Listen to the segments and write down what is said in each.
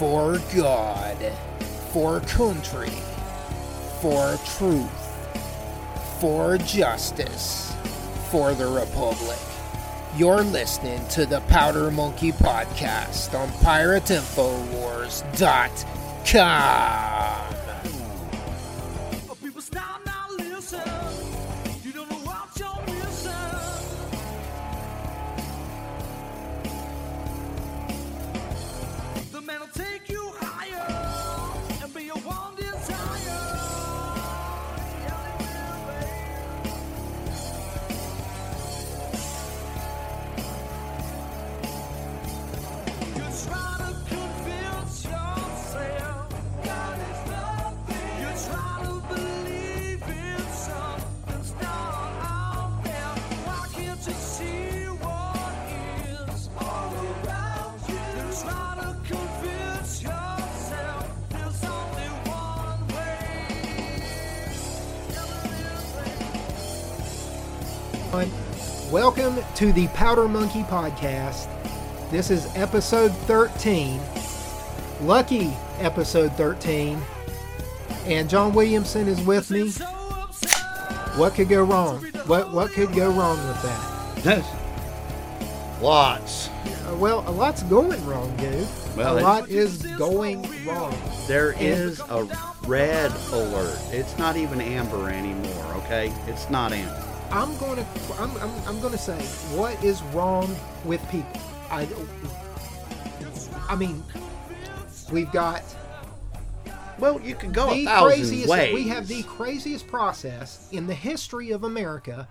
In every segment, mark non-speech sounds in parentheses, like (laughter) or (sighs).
for God, for country, for truth, for justice, for the Republic. You're listening to the Powder Monkey Podcast on PirateInfoWars.com. to the Powder Monkey Podcast. This is episode 13. Lucky episode 13. And John Williamson is with me. What could go wrong? What what could go wrong with that? Yes. Lots. Uh, well, a lot's going wrong, dude. Well, a lot is going wrong. There is a red alert. It's not even amber anymore, okay? It's not amber. I'm going to I'm, I'm, I'm going to say what is wrong with people. I I mean, we've got Well, you could go a the thousand craziest ways. we have the craziest process in the history of America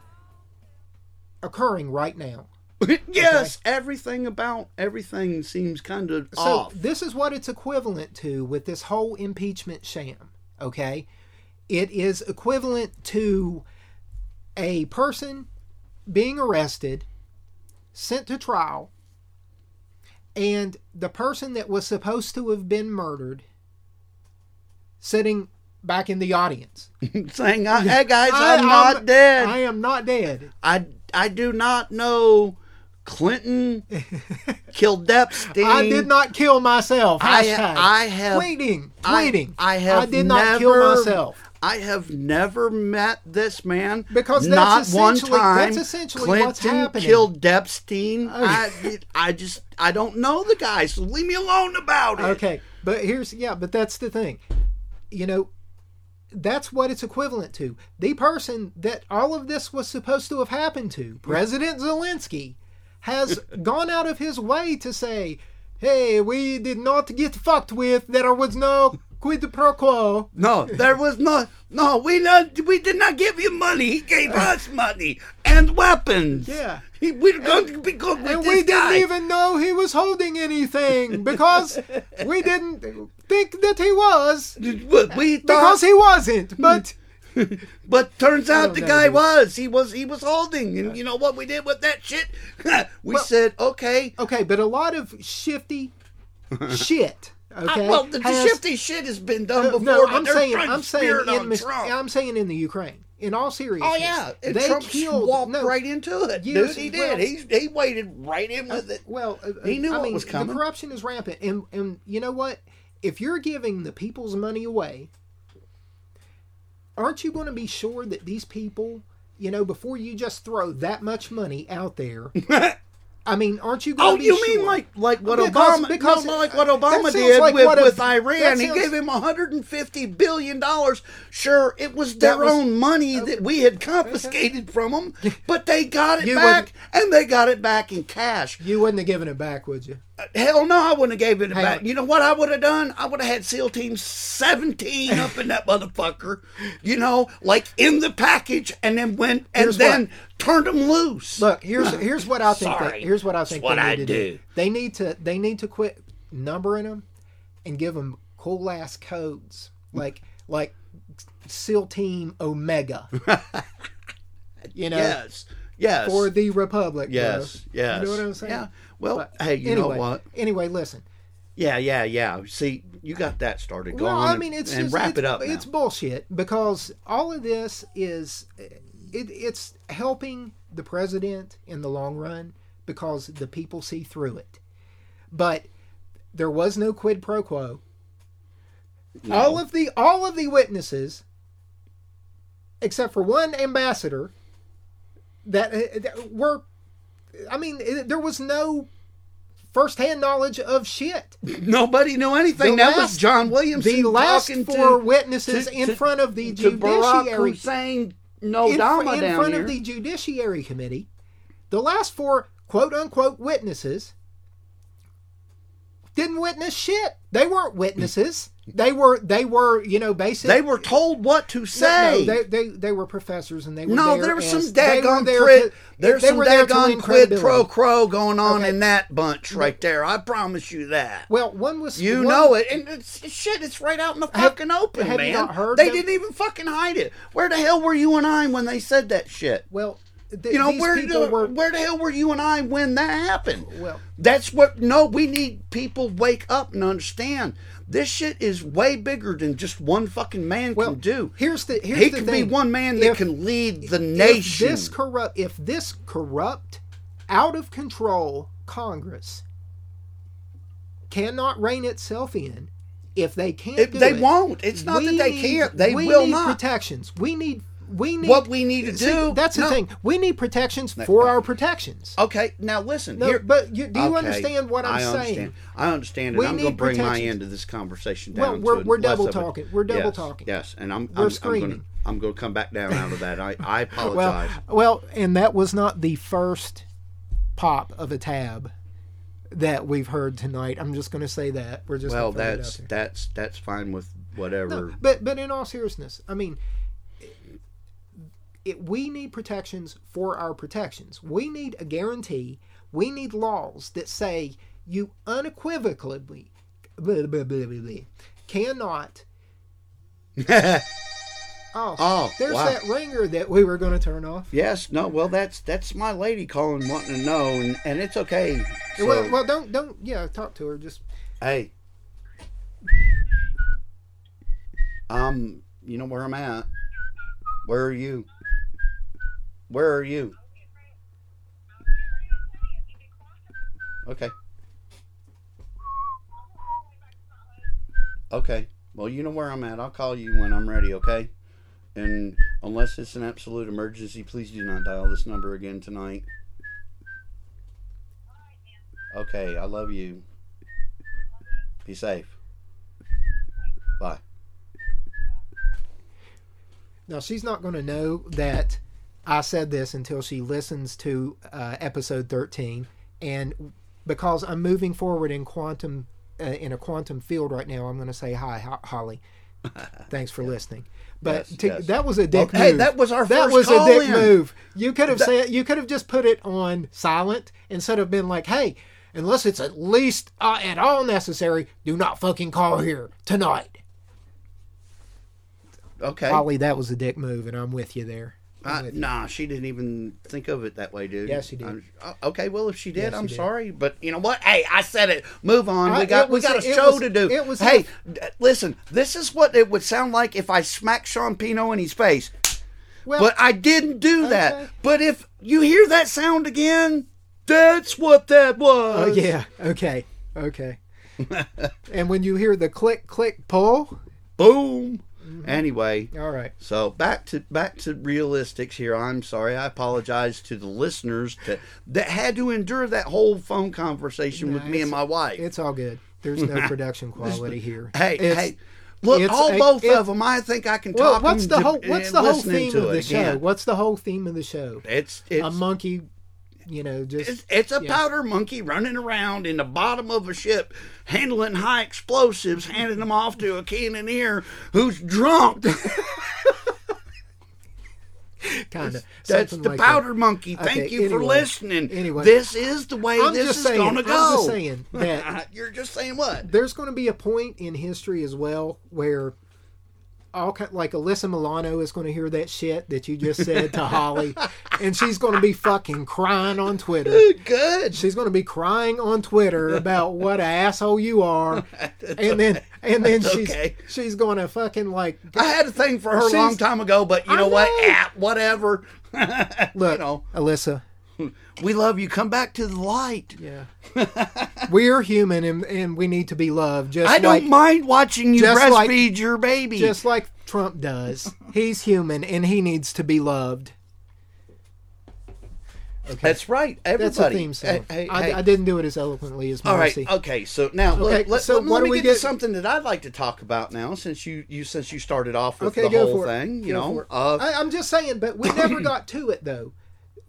occurring right now. (laughs) yes, everything about everything seems kind of So off. this is what it's equivalent to with this whole impeachment sham, okay? It is equivalent to a person being arrested, sent to trial, and the person that was supposed to have been murdered sitting back in the audience. (laughs) Saying, I, "Hey guys, I- I'm, not dead. I am not dead. I I do not know Clinton (laughs) killed Epstein. I did not kill myself. I-. I have- tweeting, I- tweeting. I have I did not kill myself. I have never met this man Because not that's one essentially- time. that's essentially Clinton what's happening. killed Epstein. Oh. I, I just I don't know the guy, so leave me alone about it. Okay, but here's yeah, but that's the thing. You know, that's what it's equivalent to. The person that all of this was supposed to have happened to, President Zelensky, has (laughs) gone out of his way to say, "Hey, we did not get fucked with. There was no quid pro quo." No, there was no no. We not we did not give you money. He gave (laughs) us money and weapons. Yeah. he, we're going to be good with And we didn't even know he was holding anything (laughs) because we didn't think that he was we thought, because he wasn't. But (laughs) But turns out the guy was. He was. He was holding. And you know what we did with that shit? we Well- said, okay. Okay, but a lot of shifty shit. Okay. Uh, well, the, has- shifty shit has been done before. no, I'm saying, I'm saying, in mis-. I'm saying in the Ukraine. In all seriousness, Oh yeah, and they Trump killed. walked no, right into it, Yes, dude. He well- did. he he waded right in with it. Well, uh, He knew I what mean, was coming. The corruption is rampant, and and you know what? If you're giving the people's money away, aren't you going to be sure that these people, you know, before you just throw that much money out there? (laughs) I mean, aren't you going Oh, you sure? mean like like what Because- Obama? because no, like uh, what Obama did like with, what a- with Iran. He gave him 150 billion dollars. Sure, it was their was- own money oh. that we had confiscated from them, but they got it (laughs) back, and they got it back in cash. You wouldn't have given it back, would you? Hell no, I wouldn't have gave it back. You know what I would have done? I would have had SEAL Team 17 up in that motherfucker. You know, like in the package, and then went and then turned them loose. Look, here's here's what I think. Sorry. They, here's what I think what they need I to do. They need to they need to quit numbering them and give them cool ass codes like like SEAL Team Omega. (laughs) you know, yes, yes. for the Republic. bro. Yes, yes. You know what I'm saying? Yeah. Well, But hey, you anyway, know what? Anyway, listen. Yeah, yeah, yeah. See, you got that started. Go well, on I mean, it's and just, wrap it's, it up. now. It's bullshit because all of this is it, it's helping the president in the long run because the people see through it. But there was no quid pro quo. All of the all of the witnesses, except for one ambassador, that, uh, that were, I mean, it- there was no firsthand knowledge of shit. Nobody knew anything. The that was last- John Williamson The last four to, witnesses to- in to- front of the judiciary Hussein No in, Dama in front here. of the Judiciary Committee, the last four quote unquote witnesses didn't witness shit. They weren't witnesses. They were they were you know basically they were told what to no, say. they, they they were professors and they were No, there there was some daggone there There's some were there to daggone quid pro quo going on Okay. in that bunch right there. I promise you that. Well, one was You one- know it, and it's, shit. It's right out in the Have- fucking open, have man. you not heard they them? didn't even fucking hide it. Where the hell were you and I when they said that shit? Well, th- You know where the, were where the hell were you and I when that happened? Well- that's what. No, we need people wake up and understand. This shit is way bigger than just one fucking man well. can do. Here's the here's he the can thing. be one man that If- can lead the nation. If this corrupt, if this corrupt, out of control Congress cannot rein itself in, if they can't, they it, won't. It's not that they need- can't. They we will need not. protections. We need. We need What we need to See, do- That's the no. thing. We need protections for our protections. Okay, now listen. No, here, but you, do you Okay, understand what I'm I saying? Understand. I understand, and We I'm going to bring my end of this conversation Well, down. we're- to we're less double it. talking. We're double Yes, talking. Yes, and I'm We're I'm, screaming. I'm going to I'm going to come back down out of that. I I (laughs) Well, apologize. well, and that was not the first pop of a tab that we've heard tonight. I'm just going to say that. We're just Well, gonna it that's that's that's fine with whatever. No, but but in all seriousness, I mean, it, we need protections for our protections. We need a guarantee. We need laws that say you unequivocally blah, blah, blah, cannot. (laughs) Oh, Oh, there's wow. that ringer that we were going to turn off. yes, no. Well, that's that's my lady calling, wanting to know, and, and it's okay. So, well, well, don't don't yeah, talk to her. Just hey, um, you know where I'm at. Where are you? Where are you? Okay. Okay. Well, you know where I'm at. I'll call you when I'm ready, okay? And unless it's an absolute emergency, please do not dial this number again tonight. Okay, I love you. Be safe. Bye. Now she's not going to know that I said this until she listens to uh, episode 13 and because I'm moving forward in quantum uh, in a quantum field right now I'm going to say hi Ho- Holly. (laughs) Thanks for listening. But Yes, to, yes. that was a dick Well, hey, move. that was our That first was a dick in. move. You could have said you could have just put it on silent instead of been like, "Hey, unless it's at least uh, at all necessary, do not fucking call here tonight." Okay. Holly, that was a dick move, and I'm with you there. Uh, nah, she didn't even think of it that way, dude. Yes, she did. Uh, okay, well, if she did, Yes, I'm she did. sorry, but you know what? Hey, I said it. Move on. I- we got we got a show was- to do. it was- hey, d- listen. This is what it would sound like if I smacked Sean Pino in his face, Well, but I didn't do Okay. that. But if you hear that sound again, that's what that was. Oh yeah. Okay. Okay. (laughs) and when you hear the click click pull, Boom. Mm-hmm. Anyway, all right. So back to back to realistics here. I'm sorry. I apologize to the listeners that that had to endure that whole phone conversation with me and my wife. It's all good. There's no (laughs) production quality here. hey, It's- hey, look, it's all both it- of them. I think I can Well, talk. what's the whole what's the whole theme of the show? again. What's the whole theme of the show? It's it's A monkey, you know, just It's, it's a yeah. powder monkey running around in the bottom of a ship, handling high explosives, handing them off to a cannoneer who's drunk. (laughs) kind of. That's the powder monkey. Thank Okay, you for listening. Anyway. this is the way I'm this is saying. going to go. I'm just saying (laughs) that You're just saying what? there's going to be a point in history as well where all kind, like Alyssa Milano is going to hear that shit that you just said to Holly, (laughs) and she's going to be fucking crying on Twitter. Good. She's going to be crying on Twitter about what a asshole you are, (laughs) and then and then That's she's okay. she's going to fucking like I had a thing for her a long time ago, but you know what? know. Ah, whatever. (laughs) look, you know. Alyssa, (laughs) we love you. Come back to the light. Yeah. (laughs) We're human and, and we need to be loved. Just I don't like mind watching you just like- breastfeed your baby. just like Trump does. (laughs) He's human and he needs to be loved. Okay. That's right. Everybody. That's a theme song. Hey, hey, I, hey. I didn't do it as eloquently as All right. Okay. So now Okay, let, let, so let, let me we get, get- to something that I'd like to talk about now, since you you since you started off with Okay, the whole thing. it. You Go know, uh, I, I'm just saying, but we (coughs) never got to it though.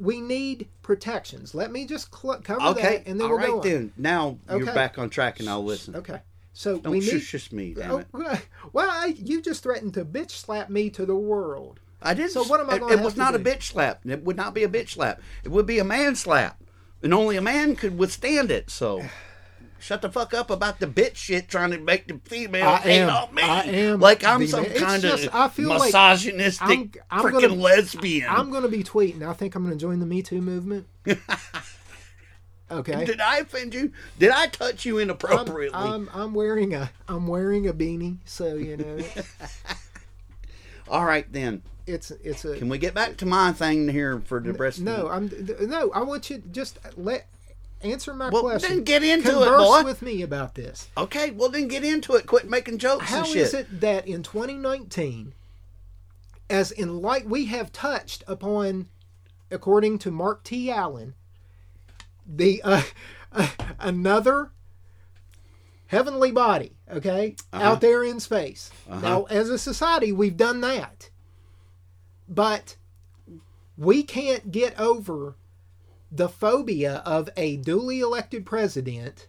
We need protections. Let me just cl- cover okay. that, and then all we'll go right on. then. Now you're back on track, and I'll listen. Okay. So Don't we shush need. me, oh, damn Oh, it. well, (laughs) well, I, you just threatened to bitch slap me to the world. I didn't. So what am I it- gonna It, was not a bitch slap. It would not be a bitch slap. It would be a man slap, and only a man could withstand it. So. (sighs) (sighs) (sighs) Shut the fuck up about the bitch shit trying to make the female I hate am- on me. I am like I'm some man. It's kind just- of I feel like misogynistic I'm- I'm freaking gonna- lesbian. I'm going to be tweeting. I think I'm going to join the Me Too movement. (laughs) Okay. Did I offend you? Did I touch you I'm, inappropriately? I'm, I'm wearing a I'm wearing a beanie, so you know (laughs) All right then. it's it's a Can we get back to my thing here for the breast? no. I'm no. I want you to just let answer my Well, question. then get into it, Converse boy. with me about this. Okay, well then get into it. Quit making jokes How is it that in 2019, as in light we have touched upon, according to Mark T. Allen, the uh, (laughs) uh, another heavenly body, okay, Uh-huh. out there in space. Now, as a society, we've done that, but we can't get over the phobia of a duly elected president.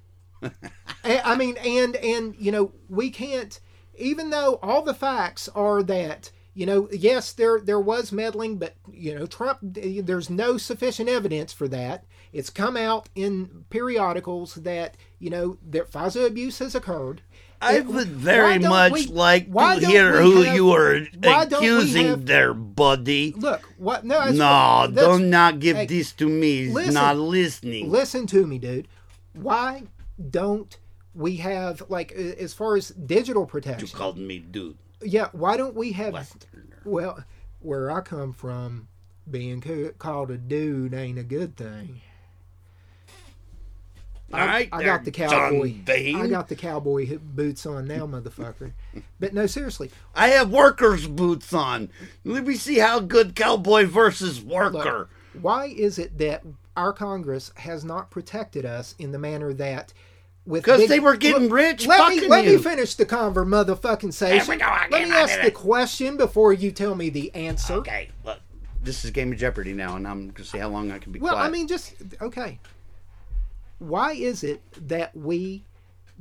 I mean, and and you know, we can't, even though all the facts are that you know, yes, there there was meddling, but you know, Trump. There's no sufficient evidence for that. It's come out in periodicals that you know that FISA abuse has occurred. I It- would very much we- like to hear who have- you are don't accusing have- there, buddy. Look, what? No, No, that's- do not give hey, this to me. He's listen. not listening. Listen to me, dude. Why don't we have like as far as digital protection? you called me dude. Yeah, why don't we have? Westerner. Well, where I come from, being ca- called a dude ain't a good thing. All right, I there, got the cowboy. I got the cowboy boots on now, motherfucker. But no, seriously. I have workers' boots on. Let me see how good cowboy versus Look, worker. why is it that our Congress has not protected us in the manner that Because they were getting rich Let me let you. me finish the conver motherfucking station. Let me ask the it. question before you tell me the answer. Okay, look, this is Game of Jeopardy now, and I'm gonna see how long I can be Well, quiet. I mean, just okay. Why is it that we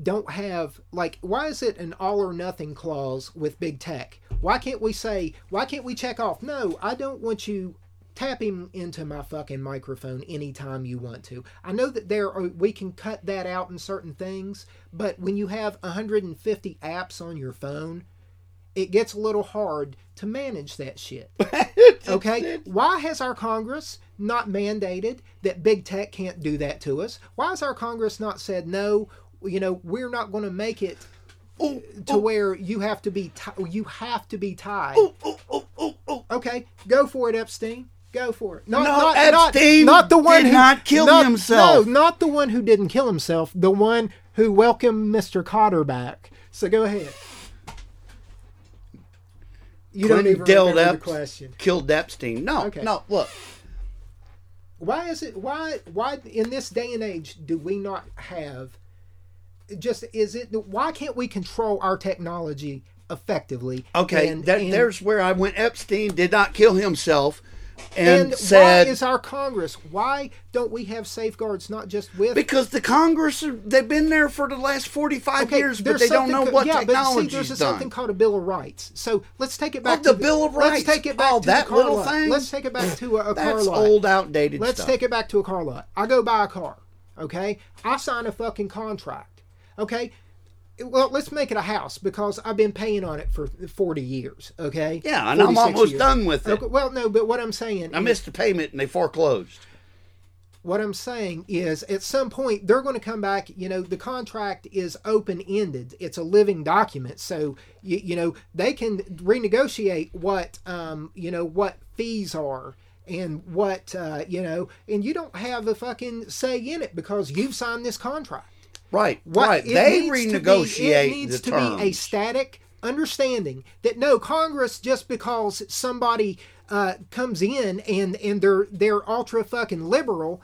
don't have like? Why is it an all or nothing clause with big tech? Why can't we say? Why can't we check off? No, I don't want you tapping into my fucking microphone anytime you want to. I know that there are we can cut that out in certain things, but when you have 150 apps on your phone, it gets a little hard to manage that shit. (laughs) Okay? Why has our Congress not mandated that big tech can't do that to us? Why has our Congress not said no, you know, we're not going to make it oh, to where you have to be ti- you have to be tied. oh, oh, oh, oh, oh. Okay, go for it, Epstein. Go for it. Not, No, not, Epstein not, not the one did who not kill not- himself. No, not the one who didn't kill himself. The one who welcomed Mr. Cotter back. So go ahead. You don't even remember the question. Killed Epstein. No, Okay. no. Look, Why is it? Why? Why in this day and age do we not have? Just is it? Why can't we control our technology effectively? okay, And- that, and- there's where I went. Epstein did not kill himself, and, And said why is our Congress? Why don't we have safeguards not just with? because the Congress they've been there for the last 45 Okay, years, but they don't know co- what yeah, but see, there's a, done. something called a Bill of Rights. So let's take it back Oh, to the Bill of Rights. Let's take it back Oh, to that the car little lot. thing? Let's take it back to a, a car That's lot. old, outdated Let's stuff. take it back to a car lot. I go buy a car. Okay, I sign a fucking contract. Okay, well let's make it a house because I've been paying on it for forty years. Okay. Yeah, and I'm almost years. done with it. Okay, well, no, but what I'm saying, I is- missed a payment and they foreclosed. what I'm saying is, at some point, they're going to come back. You know, the contract is open ended. It's a living document, so you, you know they can renegotiate what um, you know what fees are and what uh, you know, and you don't have a fucking say in it because you've signed this contract. Right, What right. They be- renegotiate it needs the to terms. be a static understanding that no Congress just because somebody uh, comes in and and they're they're ultra fucking liberal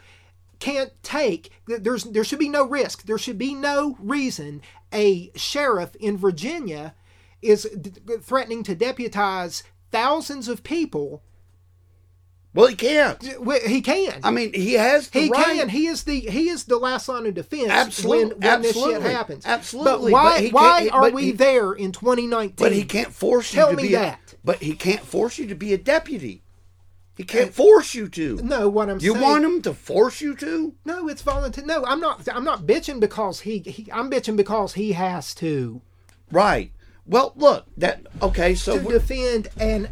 can't take there's there should be no risk there should be no reason a sheriff in Virginia is threatening to deputize thousands of people well, he can't. He can I mean, he has he right. can. He is the he is the last line of defense Absolute- when, when this shit absolutely. happens. Absolutely, But why but why are we he- there in 2019? But he can't force you Tell to me be a- that. but he can't force you to be a deputy. He uh, can't force you to. No, what I'm You saying. You want him to force you to? No, it's voluntary. No, I'm not. I'm not bitching because he, he. I'm bitching because he has to Right. Well, look, that okay, so to defend an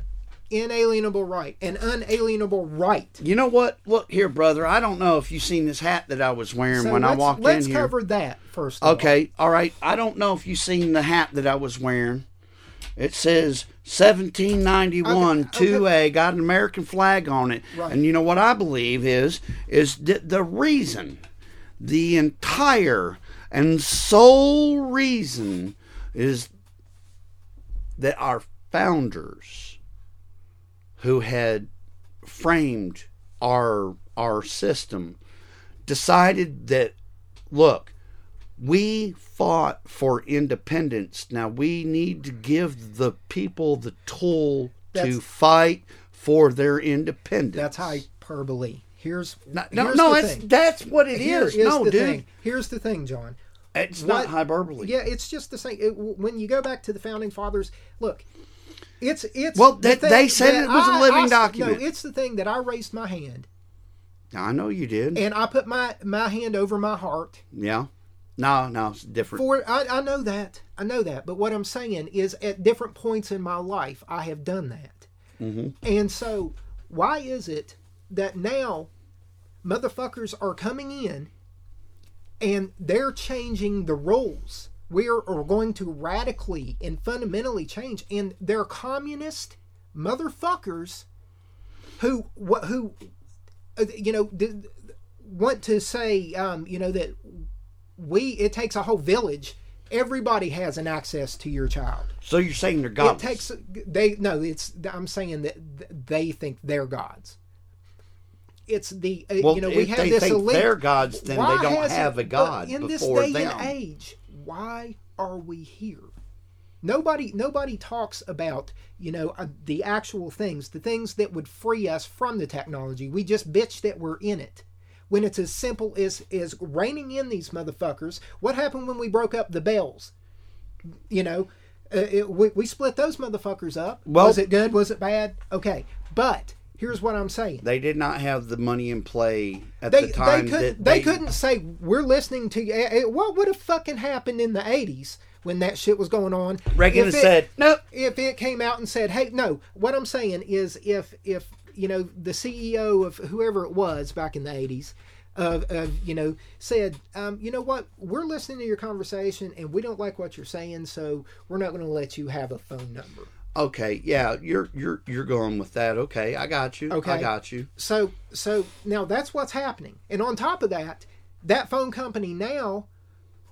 inalienable right, an unalienable right. you know what? Look here, brother. I don't know if you seen this hat that I was wearing So when I walked let's cover that first. of all. Okay, all right. I don't know if you seen the hat that I was wearing. It says 1791 Okay, 2A, got an American flag on it. Right. And you know what I believe is is that the reason, the entire and sole reason is that our founders who had framed our our system decided that look we fought for independence now we need to give the people the tool to fight for their independence That's hyperbole. Here's no no, here's no that's, that's what it Here is. is no the dude thing. Here's the thing, John. it's What- not hyperbole Yeah, it's just the same. It, when you go back to the founding fathers, look, it's it's. Well, the they- thing they said that it was a I- living I- document. No, it's the thing that I raised my hand i know you did and I put my my hand over my heart yeah no no it's different for. I, I know that. I know that. But what I'm saying is, at different points in my life, I have done that. Mm-hmm. And so, why is it that now motherfuckers are coming in and they're changing the rules? We are, are going to radically and fundamentally change, and they're communist motherfuckers who wh- who uh, you know want to say um, you know that we it takes a whole village. Everybody has an access to your child. so you're saying they're gods It takes they no. It's I'm saying that they think they're gods. It's the uh, well you know we have they this think elite. they're gods then they don't have a god in this day them and age. Why are we here? Nobody nobody talks about you know uh, the actual things, the things that would free us from the technology. We just bitch that we're in it. When it's as simple as as reining in these motherfuckers. What happened when we broke up the bells? You know, uh, it, we, we split those motherfuckers up. Well- was it good? Was it bad? Okay, but here's what I'm saying. they did not have the money in play at They, the time they couldn't that they, couldn't say we're listening to you. Eh, eh, What would have fucking happened in the '80s when that shit was going on? Reagan it- said, "Nope." If it came out and said, "Hey, no," what I'm saying is, if if you know the CEO of whoever it was back in the '80s. Of, of you know said um, you know what we're listening to your conversation and we don't like what you're saying so we're not going to let you have a phone number Okay, yeah, you're you're you're going with that. Okay, I got you. Okay. I got you. So so now that's what's happening. And on top of that, that phone company now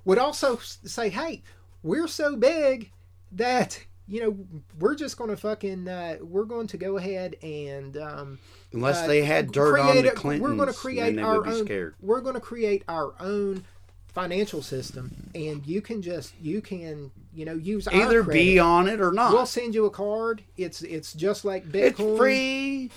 would also say, "Hey, we're so big that you know we're just going to fucking uh, we're going to go ahead and um, Unless uh, they had dirt on the a- Clintons, we're going to create our own. scared. We're going to create our own." Financial system and you can just you can you know use Either be on it or not. we'll send you a card it's it's just like it's bitcoin free.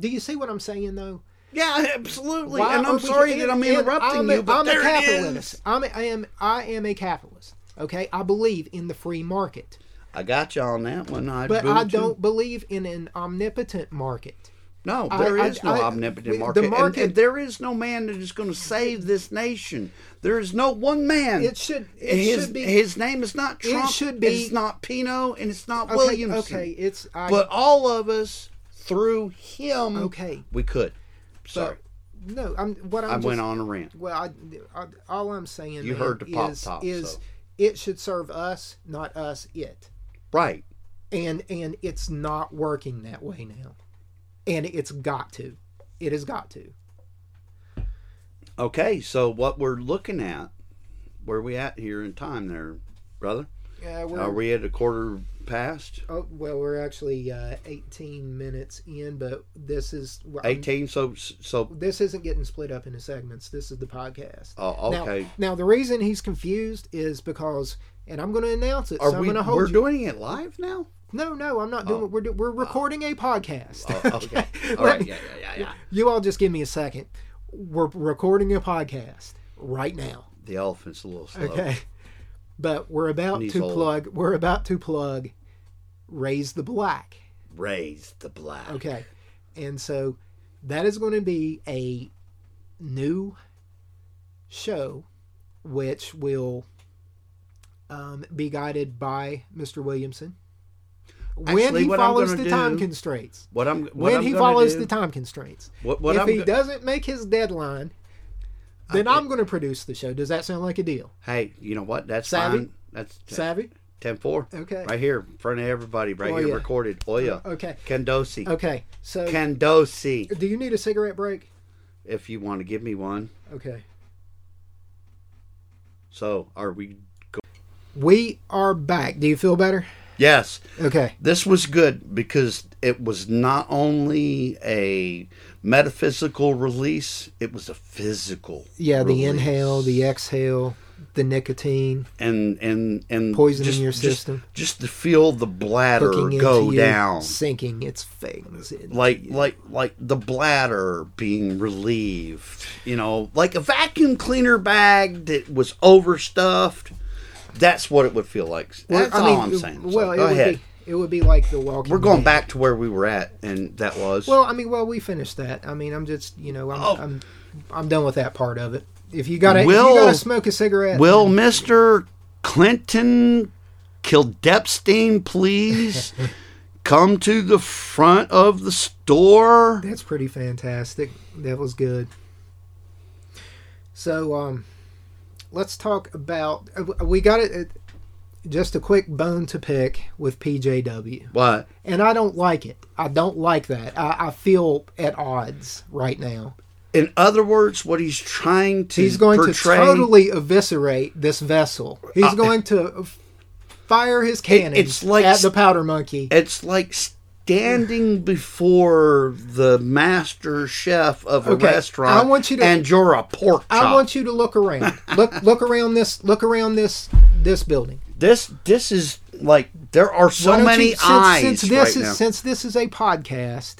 do you see what i'm saying though Yeah, absolutely. why and I'm sorry and- that I'm interrupting I'm a, you, but I'm there a capitalist. is. I'm a, I am I am a capitalist. Okay, I believe in the free market, I got you on that one. I but I don't believe in an omnipotent market. No, I- there I- is no I- omnipotent the market, and- market- and, there is no man that is going to save this nation. There is no one man. It should it his should be his name is not Trump. It should be- It's not Pino, and it's not okay. Williamson. Okay, it's I, But all of us through him, Okay. we could. Sorry, no. I'm what I'm. I just, went on a rant. Well, I, I, all I'm saying You heard the pop is, top, is so. it should serve us, not us it, Right. and and it's not working that way now. And it's got to. It has got to. Okay, so what we're looking at, where we at here in time, there, brother? Yeah, we're, Are we at a quarter past? Oh well, we're actually uh, 18 minutes in, but this is well, I'm- Eighteen. So so. This isn't getting split up into segments. This is the podcast. Oh, Now- okay. Now, the reason he's confused is because, and I'm going to announce it. Are so I'm we? going to hold We're you. doing it live now. No, no, I'm not doing. Oh. it. We're do, we're recording a podcast. Oh, okay. (laughs) All right. Yeah, yeah, yeah, yeah. You all just give me a second. We're recording a podcast right now. The elephant's a little slow. Okay. But we're about to old. plug. We're about to plug. Raise the black. Raise the black. Okay. And so that is going to be a new show which will um, be guided by Mr. Williamson. When Actually, he follows the time constraints. What I'm what When I'm he follows do- the time constraints. What, what if I'm he go- doesn't make his deadline, then I- I'm going to produce the show. Does that sound like a deal? Hey, you know what? That's Savvy? fine. That's Savvy? 10-4. Okay. Right here, in front of everybody, right Oh, here, recorded. Oh yeah. Uh, okay. Candosi. Okay. So, Candosi. do you need a cigarette break? If you want to give me one. Okay. So, are we? Go- We are back. Do you feel better? Yes. Okay. This was good because it was not only a metaphysical release; it was a physical. Yeah, the inhale, the exhale, the nicotine and and and poisoning just- your system, Just, to feel the bladder hooking go you, down. sinking its fangs in. like like like the bladder being relieved you know like a vacuum cleaner bag that was overstuffed that's what it would feel like that's all i'm saying So, Well, it go would be it would be like the Walking. we're going Dead. back to where we were at and that was Well, I mean, well, we finished that. I mean, I'm just you know, I'm Oh. I'm, I'm done with that part of it. If you gotta, if you gotta smoke a cigarette, will mr clinton kildepstein please (laughs) come to the front of the store That's pretty fantastic. That was good. So, um, let's talk about. uh, We got it. Just a quick bone to pick with PJW, what and I don't like it. I don't like that. I, I feel at odds right now. in other words what he's trying to He's going portray, to totally eviscerate this vessel. He's Uh, going to fire his cannons it's like at the powder monkey. It's like standing before the master chef of a Okay, restaurant. I want you to- and you're a pork chop. I want you to look around. (laughs) look look around this look around this this building. this. This is like there are so many you- since, eyes since this right is now. since this is a podcast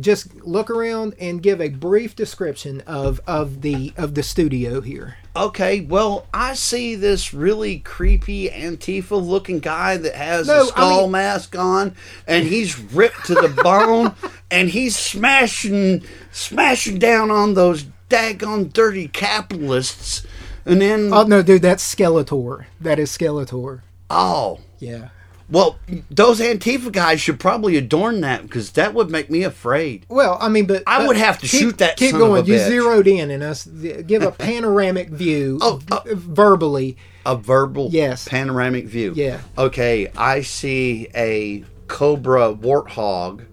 just look around and give a brief description of of the of the studio here Okay, well, I see this really creepy Antifa looking guy that has No, a skull I mean- mask on and he's ripped to the bone (laughs) and he's smashing smashing down on those daggone dirty capitalists and then oh no dude that's skeletor. That is skeletor. Oh. Yeah Well, those Antifa guys should probably adorn that because that would make me afraid. well i mean but I but would have to keep- shoot that keep going you bitch. zeroed in and us give a panoramic view (laughs) Oh, v- verbally A verbal Yes. panoramic view. Yeah. Okay, I see a Cobra warthog,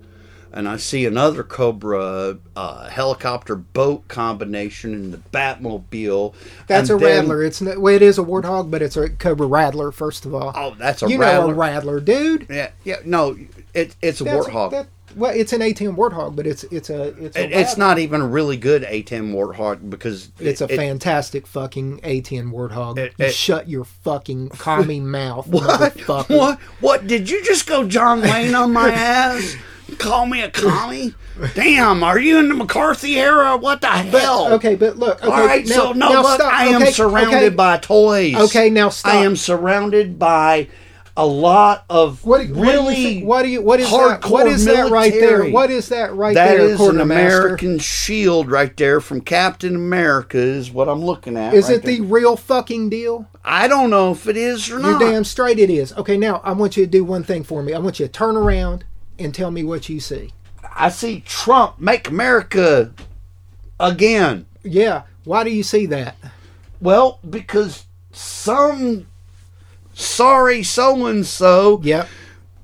and I see another Cobra uh, helicopter boat combination in the Batmobile. that's and a then- rattler it's not, well it is a warthog but it's a cobra rattler first of all Oh, that's a you rattler. know a rattler dude yeah, yeah. No, it, it's a That's- warthog. that- well, it's an A10 warthog, but it's it's a it's a it's not even a really good A10 warthog because It's a it- it- fantastic fucking A10 warthog. It- You shut your fucking commie (laughs) mouth, What? What? What? Did you just go John Wayne on my (laughs) ass? Call me a commie? Damn, are you in the McCarthy era? What the hell? Okay, but look. Okay, All right, now, so no, now look, stop. I am Okay, surrounded okay. by toys. Okay, now stop. I am surrounded by a lot of What, do- what do you really think- what do you what is that? What is that right there? What is that right That That is an? American shield right there from Captain America is what I'm looking at. Is right it the real fucking deal? I don't know if it is or not. You're damn straight it is. Okay, now I want you to do one thing for me. I want you to turn around and tell me what you see. I see Trump make America again. Yeah, why do you see that? Well, because some sorry so and so Yep.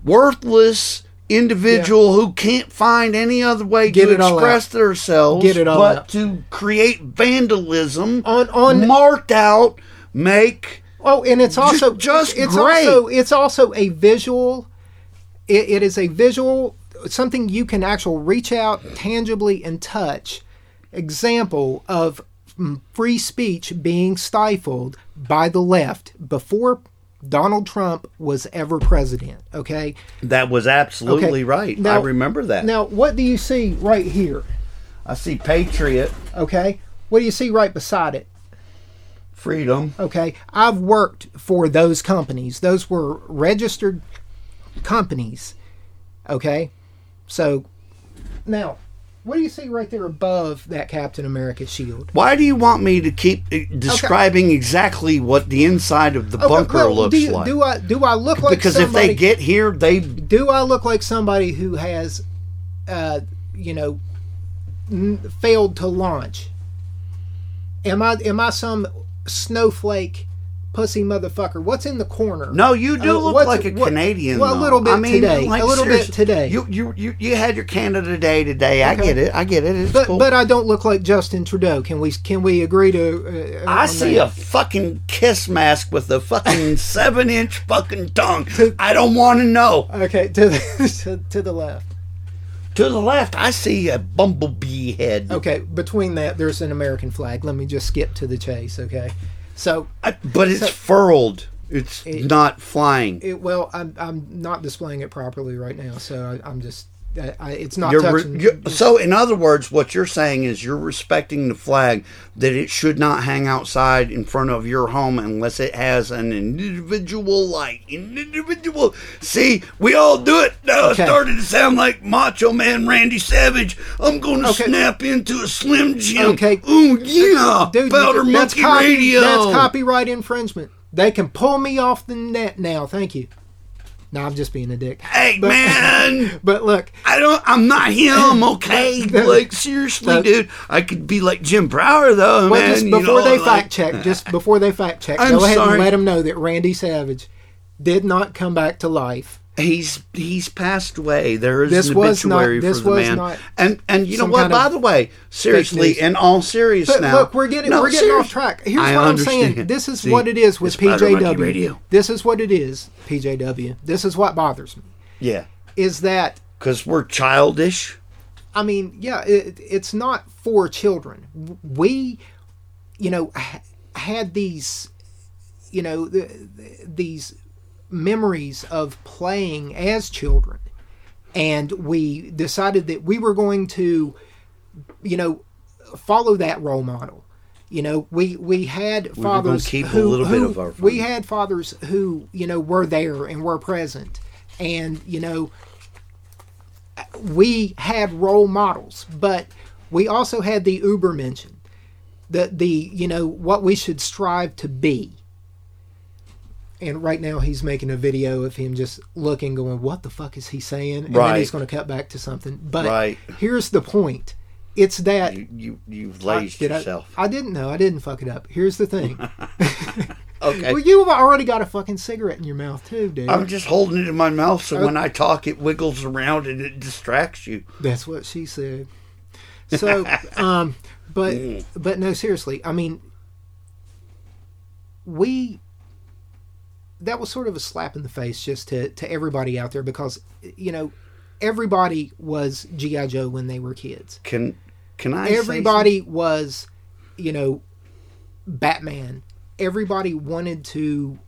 worthless individual who can't find any other way Get to express themselves Get it all but out. to create vandalism On- on- marked out make Oh, and it's also just it's great. also it's also a visual. It, it is a visual something you can actually reach out tangibly and touch. Example of free speech being stifled by the left before Donald Trump was ever president. Okay. that was absolutely Okay, right i remember that Now, what do you see right here? i see patriot Okay. What do you see right beside it? freedom Okay. I've worked for those companies. Those were registered companies. Okay. So now, what do you see right there above that Captain America shield? why do you want me to keep uh, describing exactly what the inside of the Okay, bunker well, looks do, you- like do I do I look like because if they get here they do I look like somebody who has, uh, you know, n- failed to launch? Am I am I some snowflake, pussy motherfucker? What's in the corner? No, you do Uh, look like a what- Canadian. well, a little bit I mean, today, like, a little bit today. You, you you you had your Canada Day today. I get it. I get it. It's But cool. but I don't look like Justin Trudeau. Can we can we agree to? Uh, I see that? a fucking kiss mask with a fucking (laughs) seven inch fucking tongue. I don't want to know. Okay, to the (laughs) to, to the left. To the left, I see a bumblebee head. Okay, between that there's an American flag. Let me just skip to the chase. Okay, so I- but it's So- furled. It's not flying. it, well, I'm I'm not displaying it properly right now, so I, I'm just I, I, it's not You're re- touching. you're- so, in other words, what you're saying is you're respecting the flag that it should not hang outside in front of your home unless it has an individual light. An individual. See, we all do it. Now Okay. it started to sound like Macho Man Randy Savage. I'm going to Okay. snap into a Slim Jim. Okay. Oh yeah, Dude, Powder that's Monkey copy, Radio. That's copyright infringement. They can pull me off the net now. Thank you. No, I'm just being a dick. Hey But- man. (laughs) But look, I don't. I'm not him. (laughs) Okay, (laughs) like seriously, dude. I could be like Jim Breuer though, Well, man. just you before know, they like- fact check, just before they fact check, I'm go ahead sorry. and let them know that Randy Savage did not come back to life. He's he's passed away. There is This an was not- obituary this for the was man. not and and you know what? By the way, seriously, in all seriousness But now. look, we're getting No, we're getting serious- off track. Here's I what I'm saying. This is See, what it is with it's Powder Monkey PJW. This is what it is, PJW. This is what bothers me. Yeah, Is that because we're childish. I mean, yeah, it, it's not for children. We, you know, ha- had these, you know, the, the, these memories of playing as children, and we decided that we were going to, you know, follow that role model. You know, we we had gonna fathers who, who- we had fathers who you know were there and were present, and you know we had role models, but we also had the Übermensch, the the you know what we should strive to be. And right now he's making a video of him just looking, going, "What the fuck is he saying?" And then he's going to cut back to something. But Right. here's the point: it's that You you you've I- lazed I- yourself. I, didn't know. I didn't fuck it up. Here's the thing. (laughs) okay. well, you've already got a fucking cigarette in your mouth too, dude. I'm just holding it in my mouth so Okay. when I talk, it wiggles around and it distracts you. That's what she said. So, (laughs) um, but but no, seriously. I mean, we that was sort of a slap in the face just to to everybody out there because you know everybody was GI Joe when they were kids. Can can I? say Everybody was, you know, Batman. Everybody wanted to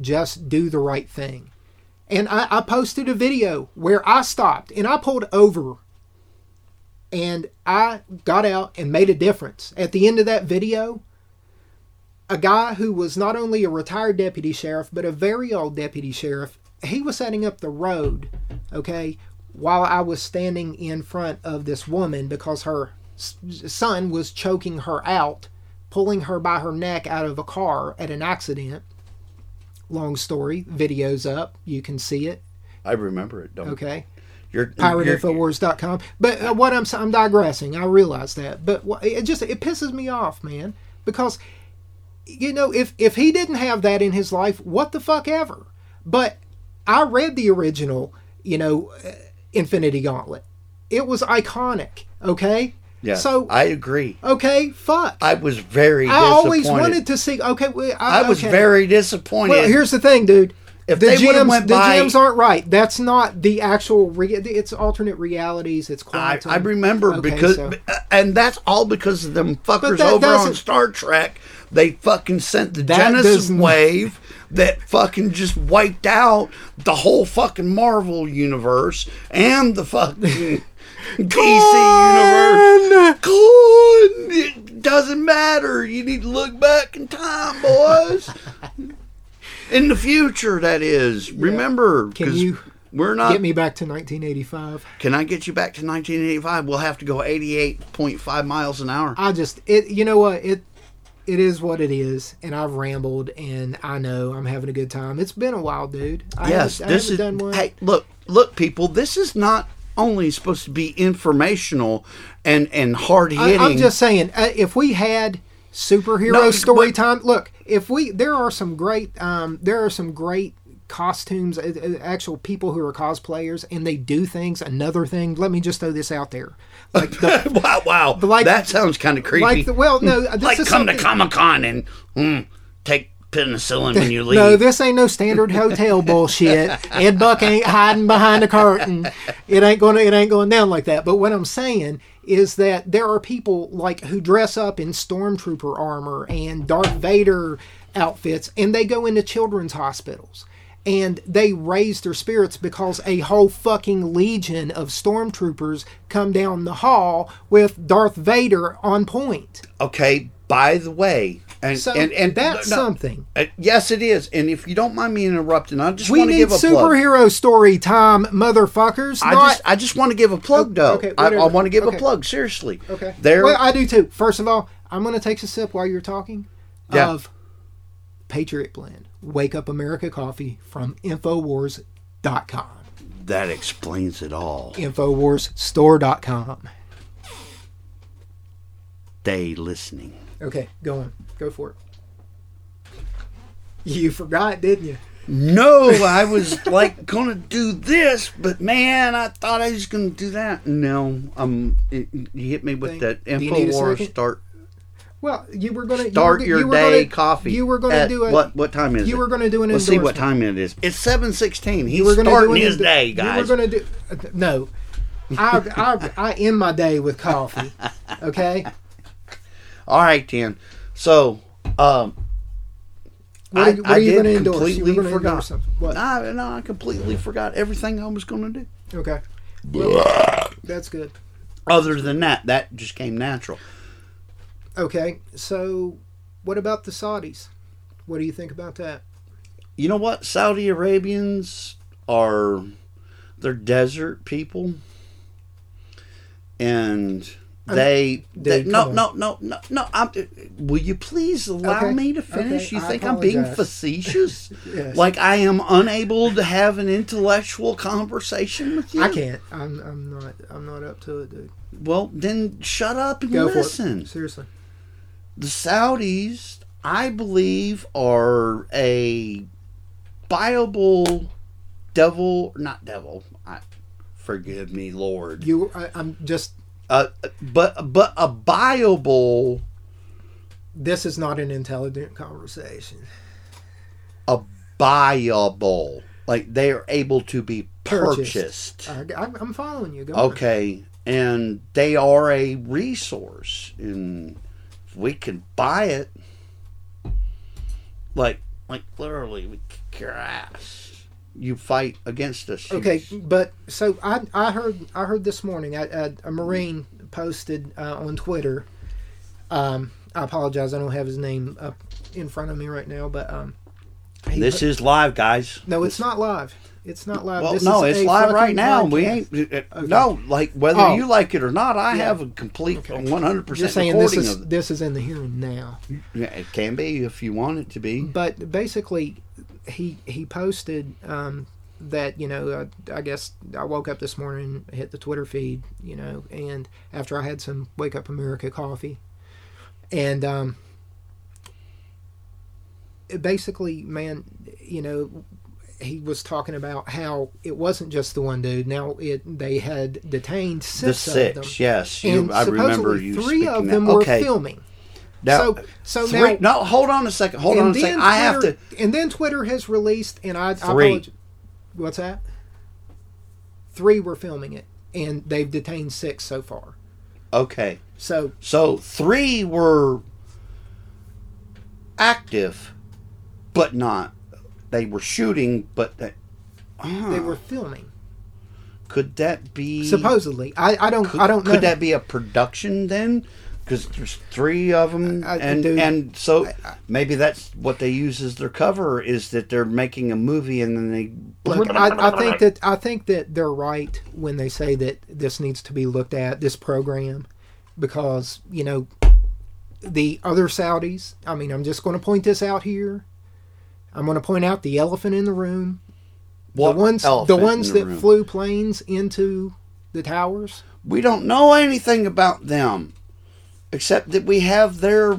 just do the right thing. And I, I posted a video where I stopped and I pulled over and I got out and made a difference. At the end of that video, a guy who was not only a retired deputy sheriff, but a very old deputy sheriff, he was setting up the road, okay, while I was standing in front of this woman because her son was choking her out, pulling her by her neck out of a car at an accident. Long story, video's up, you can see it, I remember it. Don't okay You're, pirateinfowars.com. But uh, what I'm I'm digressing. I realize that, but it just it pisses me off, man, because you know if if he didn't have that in his life, what the fuck ever. But I read the original, you know, uh, Infinity Gauntlet. It was iconic. Okay. Yeah. So I agree. okay, fuck. I was very. I always wanted to see. Okay, well, I was okay. very disappointed. Well, here's the thing, dude. If the gems, the by- gems aren't right. That's not the actual. Re- it's alternate realities. It's I, quantum. I remember Okay, because, so- and that's all because of them fuckers that over on Star Trek. They fucking sent the That Genesis wave that fucking just wiped out the whole fucking Marvel universe and the fucking (laughs) DC universe. Gone. It doesn't matter. You need to look back in time, boys. (laughs) in the future, that is. Remember, Can you we're not. Get me back to 1985. Can I get you back to 1985? We'll have to go 88.5 miles an hour. I just it. You know what it. It is what it is, and I've rambled, and I know I'm having a good time. It's been a while, dude. I yes, haven't, this is. haven't done one. Hey, look, look, people. This is not only supposed to be informational and and hard hitting. I'm just saying, uh, if we had superhero No, story but- time, look, if we there are some great, um, there are some great costumes, uh, uh, actual people who are cosplayers, and they do things. Another thing, let me just throw this out there, like the, (laughs) wow, wow. like- that sounds kind of creepy. like the, well, no, this like is come to Comic Con and mm, take penicillin when you (laughs) leave. No, this ain't no standard hotel bullshit. Ed Buck ain't hiding behind a curtain. It ain't going. It ain't going down like that. But what I'm saying is that there are people like who dress up in stormtrooper armor and Darth Vader outfits, and they go into children's hospitals. And they raise their spirits because a whole fucking legion of stormtroopers come down the hall with Darth Vader on point. okay, by the way, and So and, and that's no, something. uh, yes, it is. And if you don't mind me interrupting, I just We want to give a plug. We need superhero story time, motherfuckers. I not just I just want to give a plug though. okay, I, I want to give Okay. a plug seriously. okay. There Well, I do too. First of all, I'm going to take a sip while you're talking Yeah. of Patriot Blend. Wake Up America Coffee from Infowars.com. that explains it all. Infowarsstore.com. Stay listening. Okay, go on. Go for it. You forgot, didn't you? No, I was like (laughs) gonna do this, but man, I thought I was gonna do that. No, um, it, you hit me with Think- that Infowars start Well, you were going to start you your were day gonna, coffee. You were going to do it. what what time is it? You were going to do an Let's see what time it is. It's seven sixteen. He's You were gonna starting do his endo- day, guys. You were going to do uh, no. I, I I end my day with coffee. (laughs) Okay. All right, then. So, um, What I, are, what I you did going to endorse? You completely were forgot. What? No, no, I completely forgot everything I was going to do. Okay. Well, that's good. Other than that, that just came natural. Okay. So, what about the Saudis? What do you think about that? You know what? Saudi Arabians are they're desert people, and they, they dude, no, no no no no will you please allow Okay, me to finish? okay, you I think I'm being facetious? (laughs) Yes. Like I am unable to have an intellectual conversation with you? I can't. I'm I'm not I'm not up to it, dude. Well, then shut up and Go listen. Seriously. The Saudis, I believe, are a viable devil, not devil. I, forgive me, Lord. You I, I'm just Uh, but but a viable, this is not an intelligent conversation. a viable, like they are able to be Purchased. purchased. I'm following you. Go on. Okay, and they are a resource, if we can buy it, like like literally, we ass. You fight against us. you- Okay, but so I I heard I heard this morning I, I, a Marine posted uh, on Twitter. Um, I apologize, I don't have his name up in front of me right now, but um, This po- is live, guys. no, it's not live. It's not live. Well, This no, it's live right now. We podcast. ain't. uh, No, like whether Oh. you like it or not, I Yeah. have a complete one hundred percent saying this recording is of it. this is in the here and now. Yeah, it can be if you want it to be. but basically he he posted um, that you know uh, I guess I woke up this morning hit the Twitter feed you know and after I had some Wake Up America coffee and um, basically man you know he was talking about how it wasn't just the one dude. Now it they had detained six, the of them, six, yes. You, and I remember supposedly you three of them that. were okay. filming. Now, so so three, now no, hold on a second. Hold on a second. I have to. Twitter- And then Twitter has released, and I, I Three. apologize- What's that? Three were filming it, and they've detained six so far. Okay. So So three were active, but not. They were shooting, but they, Ah, they were filming. could that be Supposedly, I, I don't Could, I don't know. could that be a production then? Because there's three of them, I- I and do- and so I- maybe that's what they use as their cover is that they're making a movie and then they. I think that I think that they're right when they say that this needs to be looked at this program because you know the other Saudis. I mean, I'm just going to point this out here. I'm going to point out the elephant in the room. What the ones the ones the that room? flew planes into the towers. We don't know anything about them, except that we have their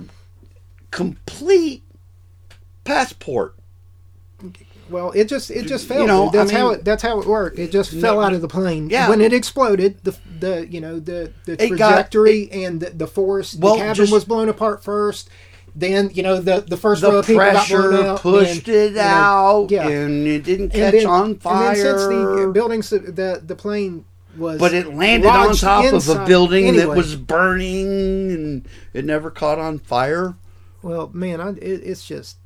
complete passport. Well, it just it just fell. You know, that's I how it that's how it worked. It just fell out of the plane. Yeah. When it exploded, the the you know the the It got- trajectory and the, the force, Well, the cabin just- was blown apart first. Then you know the the first row of people got blown pressure out. pushed and, it you know, out, yeah. and it didn't catch then- on And fire. then since the buildings, the the plane was, But it landed on top of a inside- building that was burning and it never caught on fire. Well, man, I, it, it's just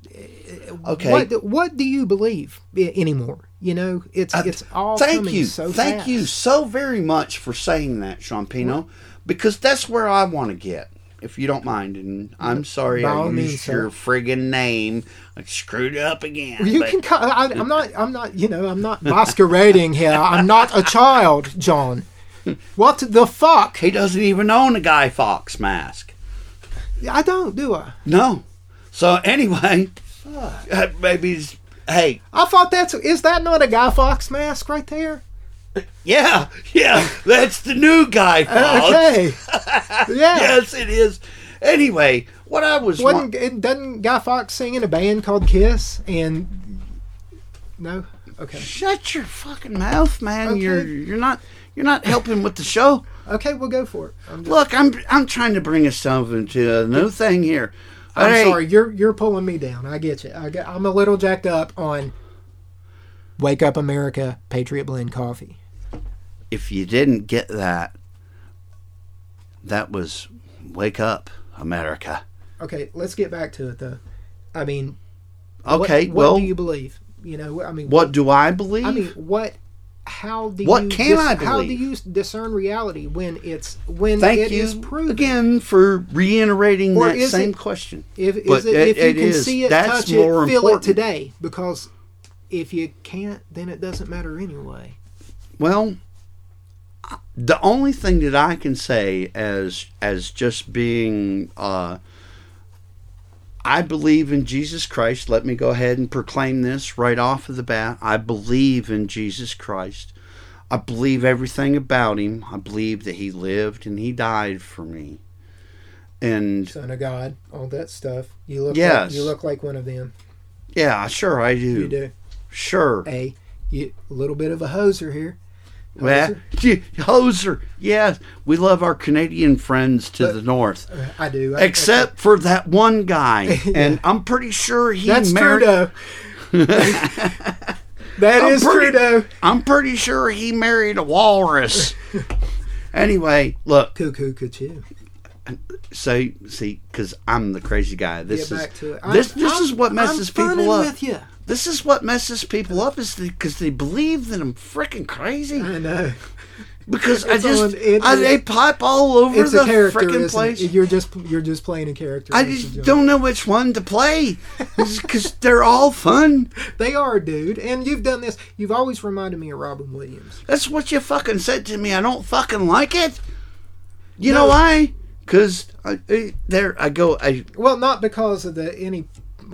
Okay. What what do you believe anymore? You know, it's Uh, it's all Thank you. so Thank fast. you so very much for saying that, Champino, because that's where I want to get, if you don't mind. And I'm sorry By I all used means, your sir. friggin' name. I screwed up again. You but- can. co- I, I'm not. I'm not. You know. I'm not masquerading here. I'm not a child, John. What the fuck? He doesn't even own a Guy Fawkes mask. I don't, do I? No. So anyway, uh, maybe it's- hey, I thought that's. Is that not a Guy Fawkes mask right there? Yeah, yeah, that's the new Guy uh, Fox. Okay. (laughs) Yeah. Yes, it is. Anyway, what I was wa- Wasn't it doesn't Guy Fawkes sing in a band called Kiss? And no. Okay. Shut your fucking mouth, man. Okay. You're you're not you're not helping with the show. Okay, we'll go for it. I'm, just, Look, I'm I'm trying to bring us something to a new thing here. I'm Hey, sorry. You're you're pulling me down. I get you. I get, I'm a little jacked up on Wake Up America Patriot Blend coffee. If you didn't get that, that was wake up, America. Okay, let's get back to it though. I mean, Okay, what, well, what do you believe? You know, I mean, what do I believe? I mean, what? How do What you can I How do you discern reality when it's when Thank it you is proven? again for reiterating Or that same it- question. If it, it- if you can is. see it, touch more it, feel important. it today, because if you can't, then it doesn't matter anyway. Well, the only thing that I can say as as just being uh, I believe in Jesus Christ. Let me go ahead and proclaim this right off of the bat. I believe in Jesus Christ. I believe everything about him. I believe that he lived and he died for me. And Son of God, all that stuff. You look. Yes. Like, you look like one of them. yeah, sure I do. You do. Sure. A, you a little bit of a hoser here. Well, Hoser? hoser. Yes, we love our Canadian friends to But- the north. Uh, I do. I- except for that one guy, (laughs) Yeah. and I'm pretty sure he that's married. Trudeau. (laughs) That I'm is pretty- Trudeau. I'm pretty sure he married a walrus. (laughs) anyway, look, Cuckoo, cuckoo. so see, because I'm the crazy guy. This Get is back to it. this. I'm- this I'm- is what messes I'm people up. with you. This is what messes people up is because they believe that I'm freaking crazy. I know. Because I just on- it- I, they pop all over It's the freaking place. You're just you're just playing a character. I just don't know which one to play because (laughs) they're all fun. They are, dude. And you've done this. You've always reminded me of Robin Williams. That's what you fucking said to me. I don't fucking like it. You No. know why? Because there I go. I Well, not because of the any.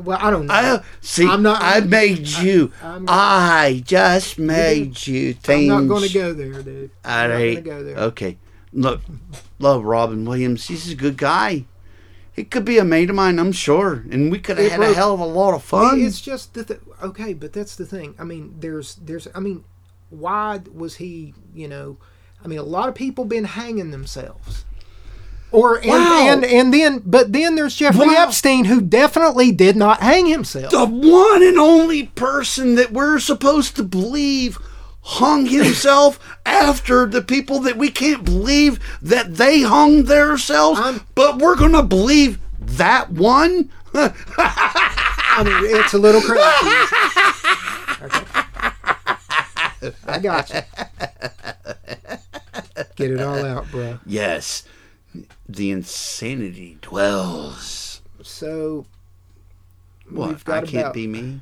Well, I don't know. I see. I'm not- I made you. I'm- I just made you I'm not going to go there, dude. All I'm not right. going to go there. Okay. Look, love Robin Williams. He's a good guy. He could be a mate of mine, I'm sure, and we could have It had a hell of a lot of fun. It's just the th- okay, but that's the thing. I mean, there's there's I mean, why was he? You know, I mean, a lot of people been hanging themselves. Or and, Wow. and and then but then there's Jeffrey Wow. Epstein who definitely did not hang himself. the one and only person that we're supposed to believe hung himself (laughs) after the people that we can't believe that they hung themselves, I'm- but we're gonna believe that one. I mean, it's a little crazy. Okay. (laughs) I got you. Get it all out, bro. yes, the insanity dwells. So What? I can't about- be me.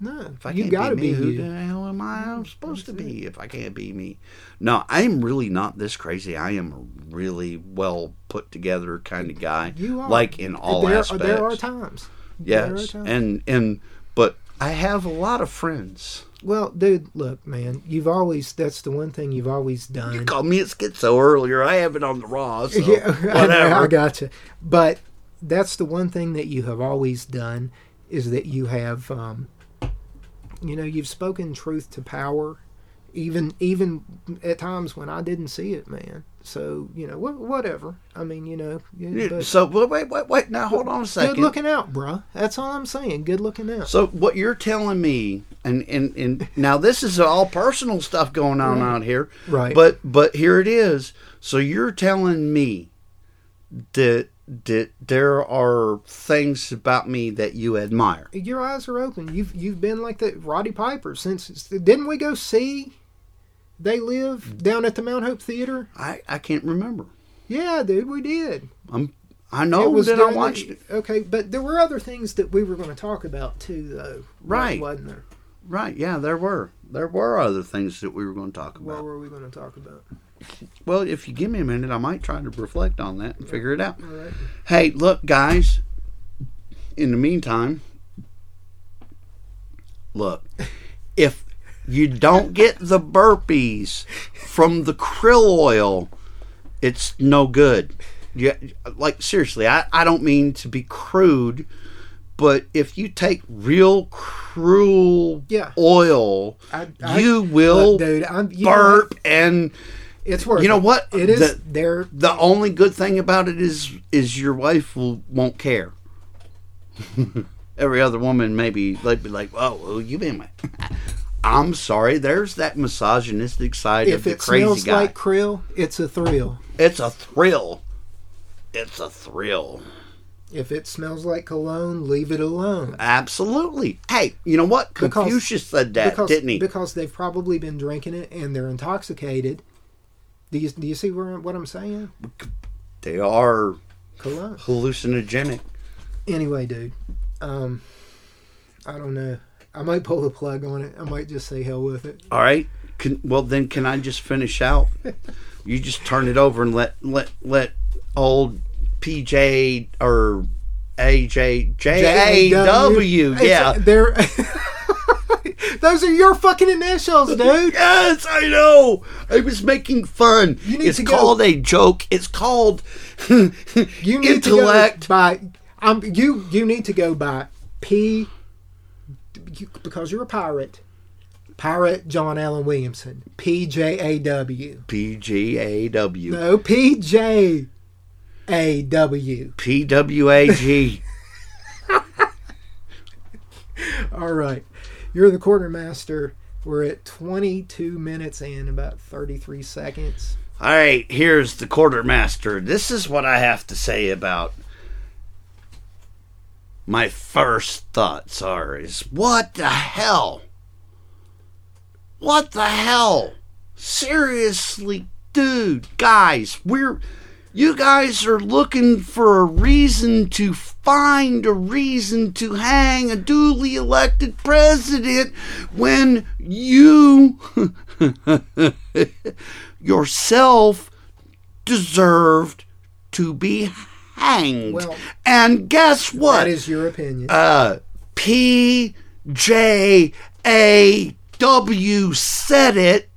no, If I you can't got to be, be, who you. the hell am I I'm supposed to be if I can't be me? No, I'm really not this crazy. I am a really well put together kind of guy. You are. like in all there, aspects. There are times. There are Yes, times. and and but I have a lot of friends. Well, dude, look, man, you've always, that's the one thing you've always done. You called me a schizo earlier. I have it on the raw. So (laughs) yeah, whatever. I got you. But that's the one thing that you have always done is that you have, um, you know, you've spoken truth to power, even even at times when I didn't see it, man. So you know, wh- whatever. I mean, you know, yeah, Yeah, but so wait, wait, wait. Now hold on a second. good looking out, bruh. That's all I'm saying. Good looking out. So what you're telling me, and and and now this is all personal stuff going on out here, Right. But but here it is. So you're telling me that that there are things about me that you admire. Your eyes are open. You've you've been like the Roddy Piper since. Didn't we go see? They live down at the Mount Hope Theater. I I can't remember. Yeah, dude, we did. I'm I know that I during the- watched it. Okay, but there were other things that we were going to talk about too, though. Right. Wasn't there? Right? Yeah, there were there were other things that we were going to talk about. What were we going to talk about? Well, if you give me a minute, I might try to reflect on that and figure it out. All right. Hey, look, guys. In the meantime, look, if you don't get the burpees from the krill oil, it's no good. Yeah, like seriously, I, I don't mean to be crude, but if you take real krill Yeah. oil, I- I- you will dude, I'm you know burp and It's worth. You know it. what? It is. The- there. the only good thing about it is is your wife will won't care. (laughs) Every other woman maybe they'd be like, "Oh, well, you been my." (laughs) I'm sorry. There's that misogynistic side of the crazy guy. If it smells like krill, it's a thrill. it's a thrill. It's a thrill. If it smells like cologne, leave it alone. Absolutely. Hey, you know what? Because- Confucius said that, because, didn't he? Because they've probably been drinking it and they're intoxicated. Do you, do you see where, what I'm saying? they are Cologne. hallucinogenic. Anyway, dude, um, I don't know. I might pull the plug on it. I might just say hell with it. All right. Can, well, then can I just finish out? (laughs) you just turn it over and let let let old PJ or AJ J A W. Yeah. they're. (laughs) Those are your fucking initials, dude. Yes, I know. I was making fun. You need it's to go- called a joke. It's called (laughs) You need intellect. to go by. Um, you you need to go by P. you- Because you're a pirate. Pirate John Allen Williamson. P J A W. P G A W. No, P J A W. P W A G. (laughs) All right. You're the quartermaster. We're at 22 minutes and about 33 seconds. All right, here's the quartermaster. This is what I have to say about my first thoughts are is what the hell? What the hell? Seriously, dude, guys, we're you guys are looking for a reason to find a reason to hang a duly elected president when you (laughs) yourself deserved to be hanged. Well, and guess what? That is your opinion. uh, P J A W said it,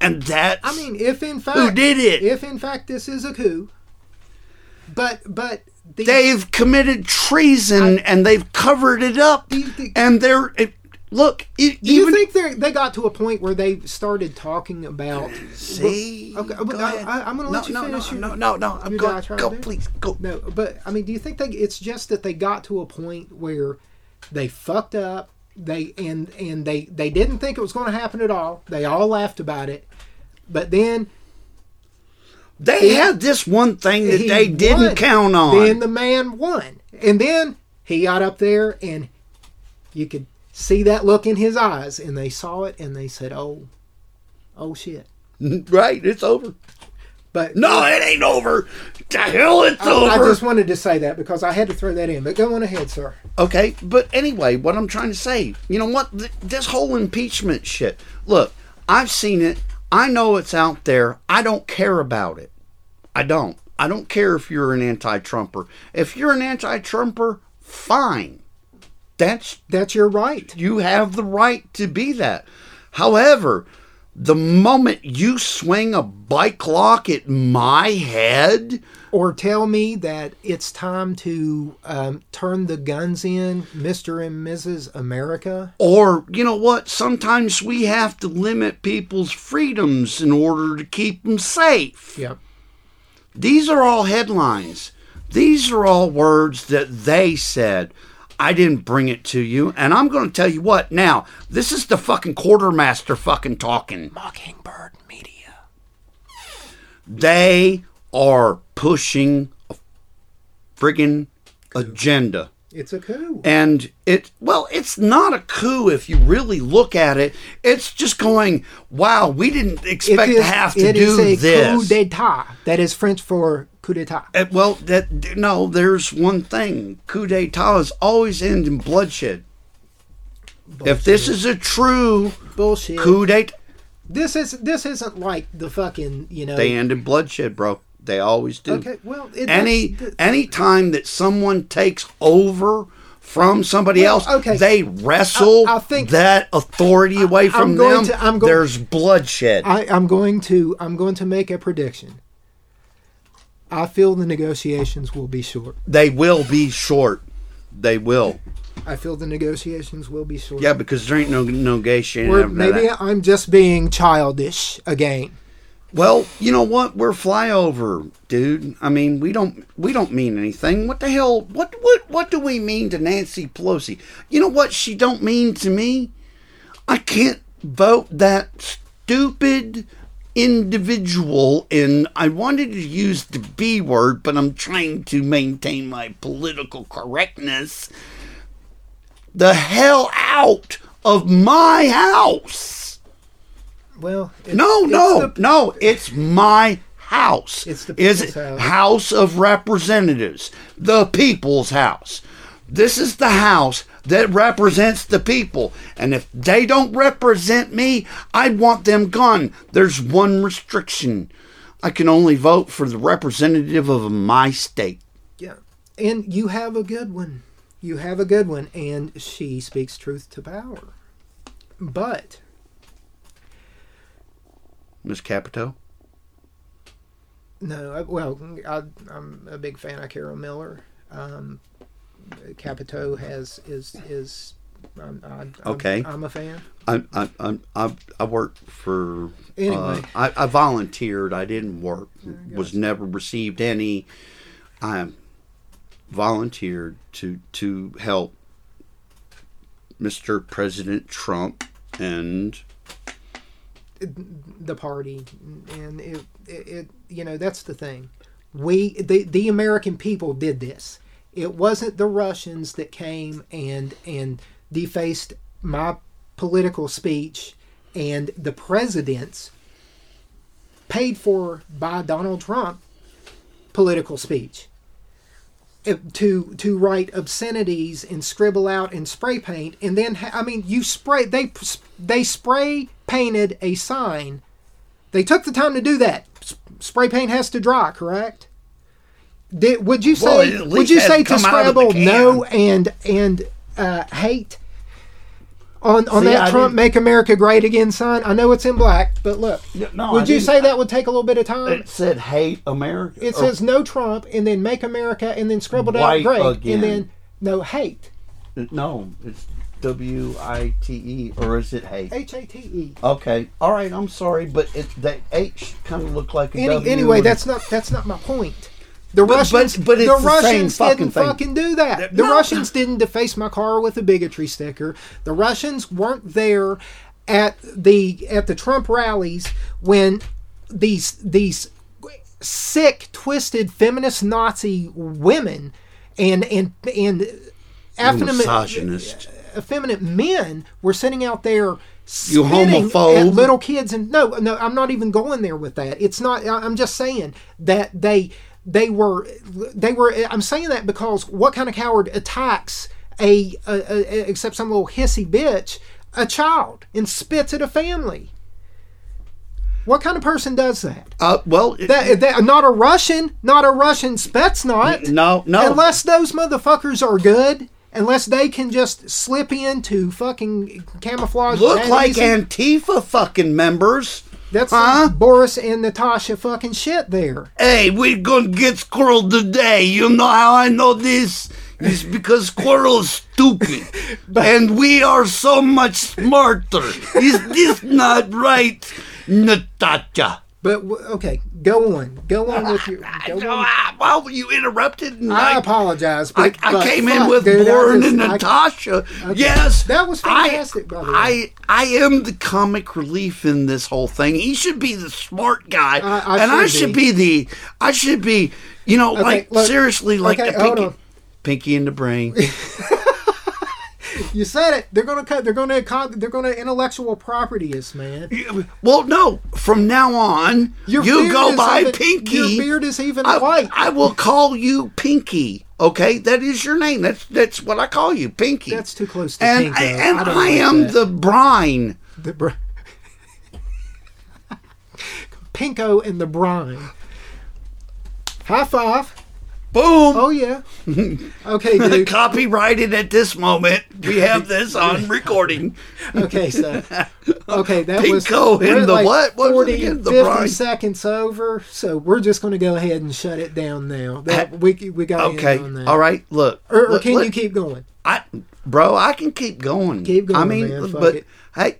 and that I mean, if in fact who did it. if in fact this is a coup, but but the, They've committed treason and they've covered it up. You think- and they're it, look. e- do you think they they got to a point where they started talking about? see. Okay, go I- ahead. I- I'm gonna no, let you no, finish No, your- no, no, no. I'm your going. diatribe Go, there. please, go. No, but I mean, do you think they? It's just that they got to a point where they fucked up. They and and they they didn't think it was going to happen at all. They all laughed about it, but then They He- had this one thing that they didn't won. count on. Then the man won, and then he got up there, and you could see that look in his eyes, and they saw it, and they said, "Oh, oh shit." (laughs) right, it's over. But No, it ain't over. To hell, it's I, over. I just wanted to say that because I had to throw that in. But go on ahead, sir. Okay, but anyway, what I'm trying to say, you know what? This whole impeachment shit. Look, I've seen it. I know it's out there. I don't care about it. I don't. I don't care if you're an anti-Trumper. If you're an anti-Trumper, fine. That's That's your right. you have the right to be that. However, the moment you swing a bike lock at my head, or tell me that it's time to um, turn the guns in, Mr. and Mrs. America. Or, you know what? Sometimes we have to limit people's freedoms in order to keep them safe. Yep. These are all headlines. These are all words that they said. I didn't bring it to you. And I'm going to tell you what. Now, this is the fucking quartermaster fucking talking. Mockingbird Media. They are pushing a friggin' agenda. It's a coup. And it, well, it's not a coup if you really look at it. It's just going, wow, we didn't expect to have to it is do a this. coup d'état. That is French for coup d'état. Uh, well, that no, there's one thing. Coup d'etat is always end in bloodshed. If this is a true Bullshit. coup d'état, This is this isn't like the fucking you know. they end in bloodshed, bro. They always do. okay, well, it, Any any time that someone takes over from somebody Well, else, okay. they wrestle I- I think- that authority away I'm from them. to- there's bloodshed. I, I'm going to I'm going to make a prediction. I feel the negotiations will be short. they will be short. They will. I feel the negotiations will be short. Yeah, because there ain't no negotiating. Or maybe that. I'm just being childish again. Well, you know what? We're flyover, dude. I mean, we don't we don't mean anything. What the hell? What what what do we mean to Nancy Pelosi? You know what she don't mean to me? I can't vote that stupid individual in I wanted to use the B word, but I'm trying to maintain my political correctness. The hell out of my house. Well, it's, No, it's no, the- no. It's my house. It's the people's house. House of Representatives, the people's house. This is the house that represents the people, and if they don't represent me, I want them gone. There's one restriction: I can only vote for the representative of my state. Yeah, and you have a good one. You have a good one, and she speaks truth to power. But Miss Capito. no, well, I, I'm a big fan of Carol Miller. Um, Capito has is is. I'm, I, I'm, Okay. I'm a fan. I I I I, I worked for. Anyway. uh, I, I volunteered. I didn't work. Was never received any. I volunteered to to help Mr. President Trump and the party and it, it, it you know that's the thing we the, the american people did this it wasn't the russians that came and and defaced my political speech and the president's paid for by donald trump political speech. To to write obscenities and scribble out and spray paint and then I mean you spray they they spray painted a sign. They took the time to do that. Spray paint has to dry correct Did, would you say at would you say to come out of the scrabble no and and uh, hate on on See, that I Trump didn't- "Make America Great Again" sign. I know it's in black, but look. no, would I you say that would take a little bit of time? It said hate America. It says no Trump, and then "Make America," and then scribbled out "Great," again. and then no hate. no, it's W I T E or is it hate? H A T E. Okay, all right. I'm sorry, but it the H kind of looked like a Any, W anyway, that's not that's not my point. The But- Russians, but- but it's the Russians didn't thing. fucking do that. The No. Russians didn't deface my car with a bigotry sticker. The Russians weren't there at the at the Trump rallies when these these sick, twisted feminist Nazi women and and and effeminate misogynist. effeminate men were sitting out there You homophobe. at little kids and no no i'm not even going there with that it's not i'm just saying that they they were they were i'm saying that because what kind of coward attacks a, a, a except some little hissy bitch a child and spits at a family what kind of person does that Uh, well, it- that, that not a Russian, not a Russian Spetsnaz. no, no. Unless those motherfuckers are good, unless they can just slip into fucking camouflage. look like. Antifa fucking members. That's huh? Boris and Natasha fucking shit there. Hey, we're gonna get Squirrel today. You know how I know this? It's because Squirrel is stupid. (laughs) and we are so much smarter. Is this not right, Natasha? But okay, go on, go on with your. (laughs) Go on. Ah, Well, you interrupted. And I I, apologize. I, But, I but came in with dude, I Warren just- and I- Natasha. Yes, That was I- fantastic, way. I I am the comic relief in this whole thing. He should be the smart guy, I- I and I should should be. be. the. I should be. You know, like look, seriously, like okay, the pinky, pinky in the brain. (laughs) You said it. They're gonna cut. They're gonna. They're gonna intellectual property us, man. well, no. From now on, Your you go by even- Pinky. Your beard is even I, white. I will call you Pinky. Okay, that is your name. That's that's what I call you, Pinky. That's too close to and Pinko. and I I, don't am that. the brine. The br- (laughs) Pinko and the brine. High five. Boom. Oh yeah. (laughs) Okay, (laughs) dude. Copyrighted at this moment. We have this on (laughs) recording. Okay, so okay, that was Pinko we're the like what? What was it 40, again? The 50 brine? seconds over. So we're just going to go ahead and shut it down now. That, we we got Okay. on that. All right. Look. Or, or look, can look, you keep going? I, bro, I can keep going. Keep going, I mean, man. But it. hey,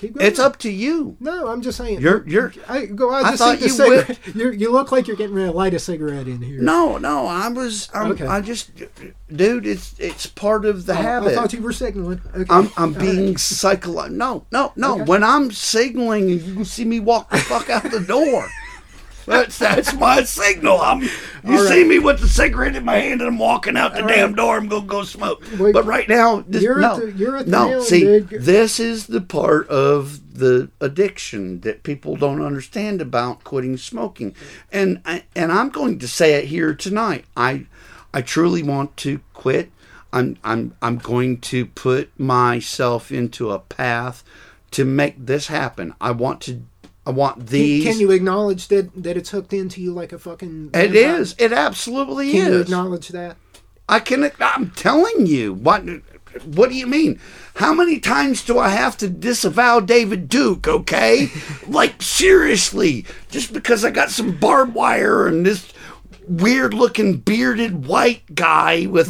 Keep going. it's up to you. No, I'm just saying. You're you're. I go. I I just thought you cigarette. (laughs) You you look like you're getting ready to light a cigarette in here. No, no. I was. I'm, Okay. I just, dude. It's it's part of the Oh, habit. I thought you were signaling. Okay. I'm I'm All being right. psychological. No, no, no. Okay. When I'm signaling, you can see me walk the fuck out the door. (laughs) That's that's my signal. I'm. You All see me with the cigarette in my hand, and I'm walking out the All damn right. door. I'm gonna go smoke. Wait, but right now, this, no, the- you're at the no. see, this is the part of the addiction that people don't understand about quitting smoking, and I, and I'm going to say it here tonight. I I truly want to quit. I'm I'm I'm going to put myself into a path to make this happen. I want to. I want Can, these. can you acknowledge that that it's hooked into you like a fucking? It is. It vampire? is. It absolutely Can you is. acknowledge that? I can. I'm telling you. What? What do you mean? How many times do I have to disavow David Duke? Okay, (laughs) like seriously, just because I got some barbed wire and this weird-looking bearded white guy with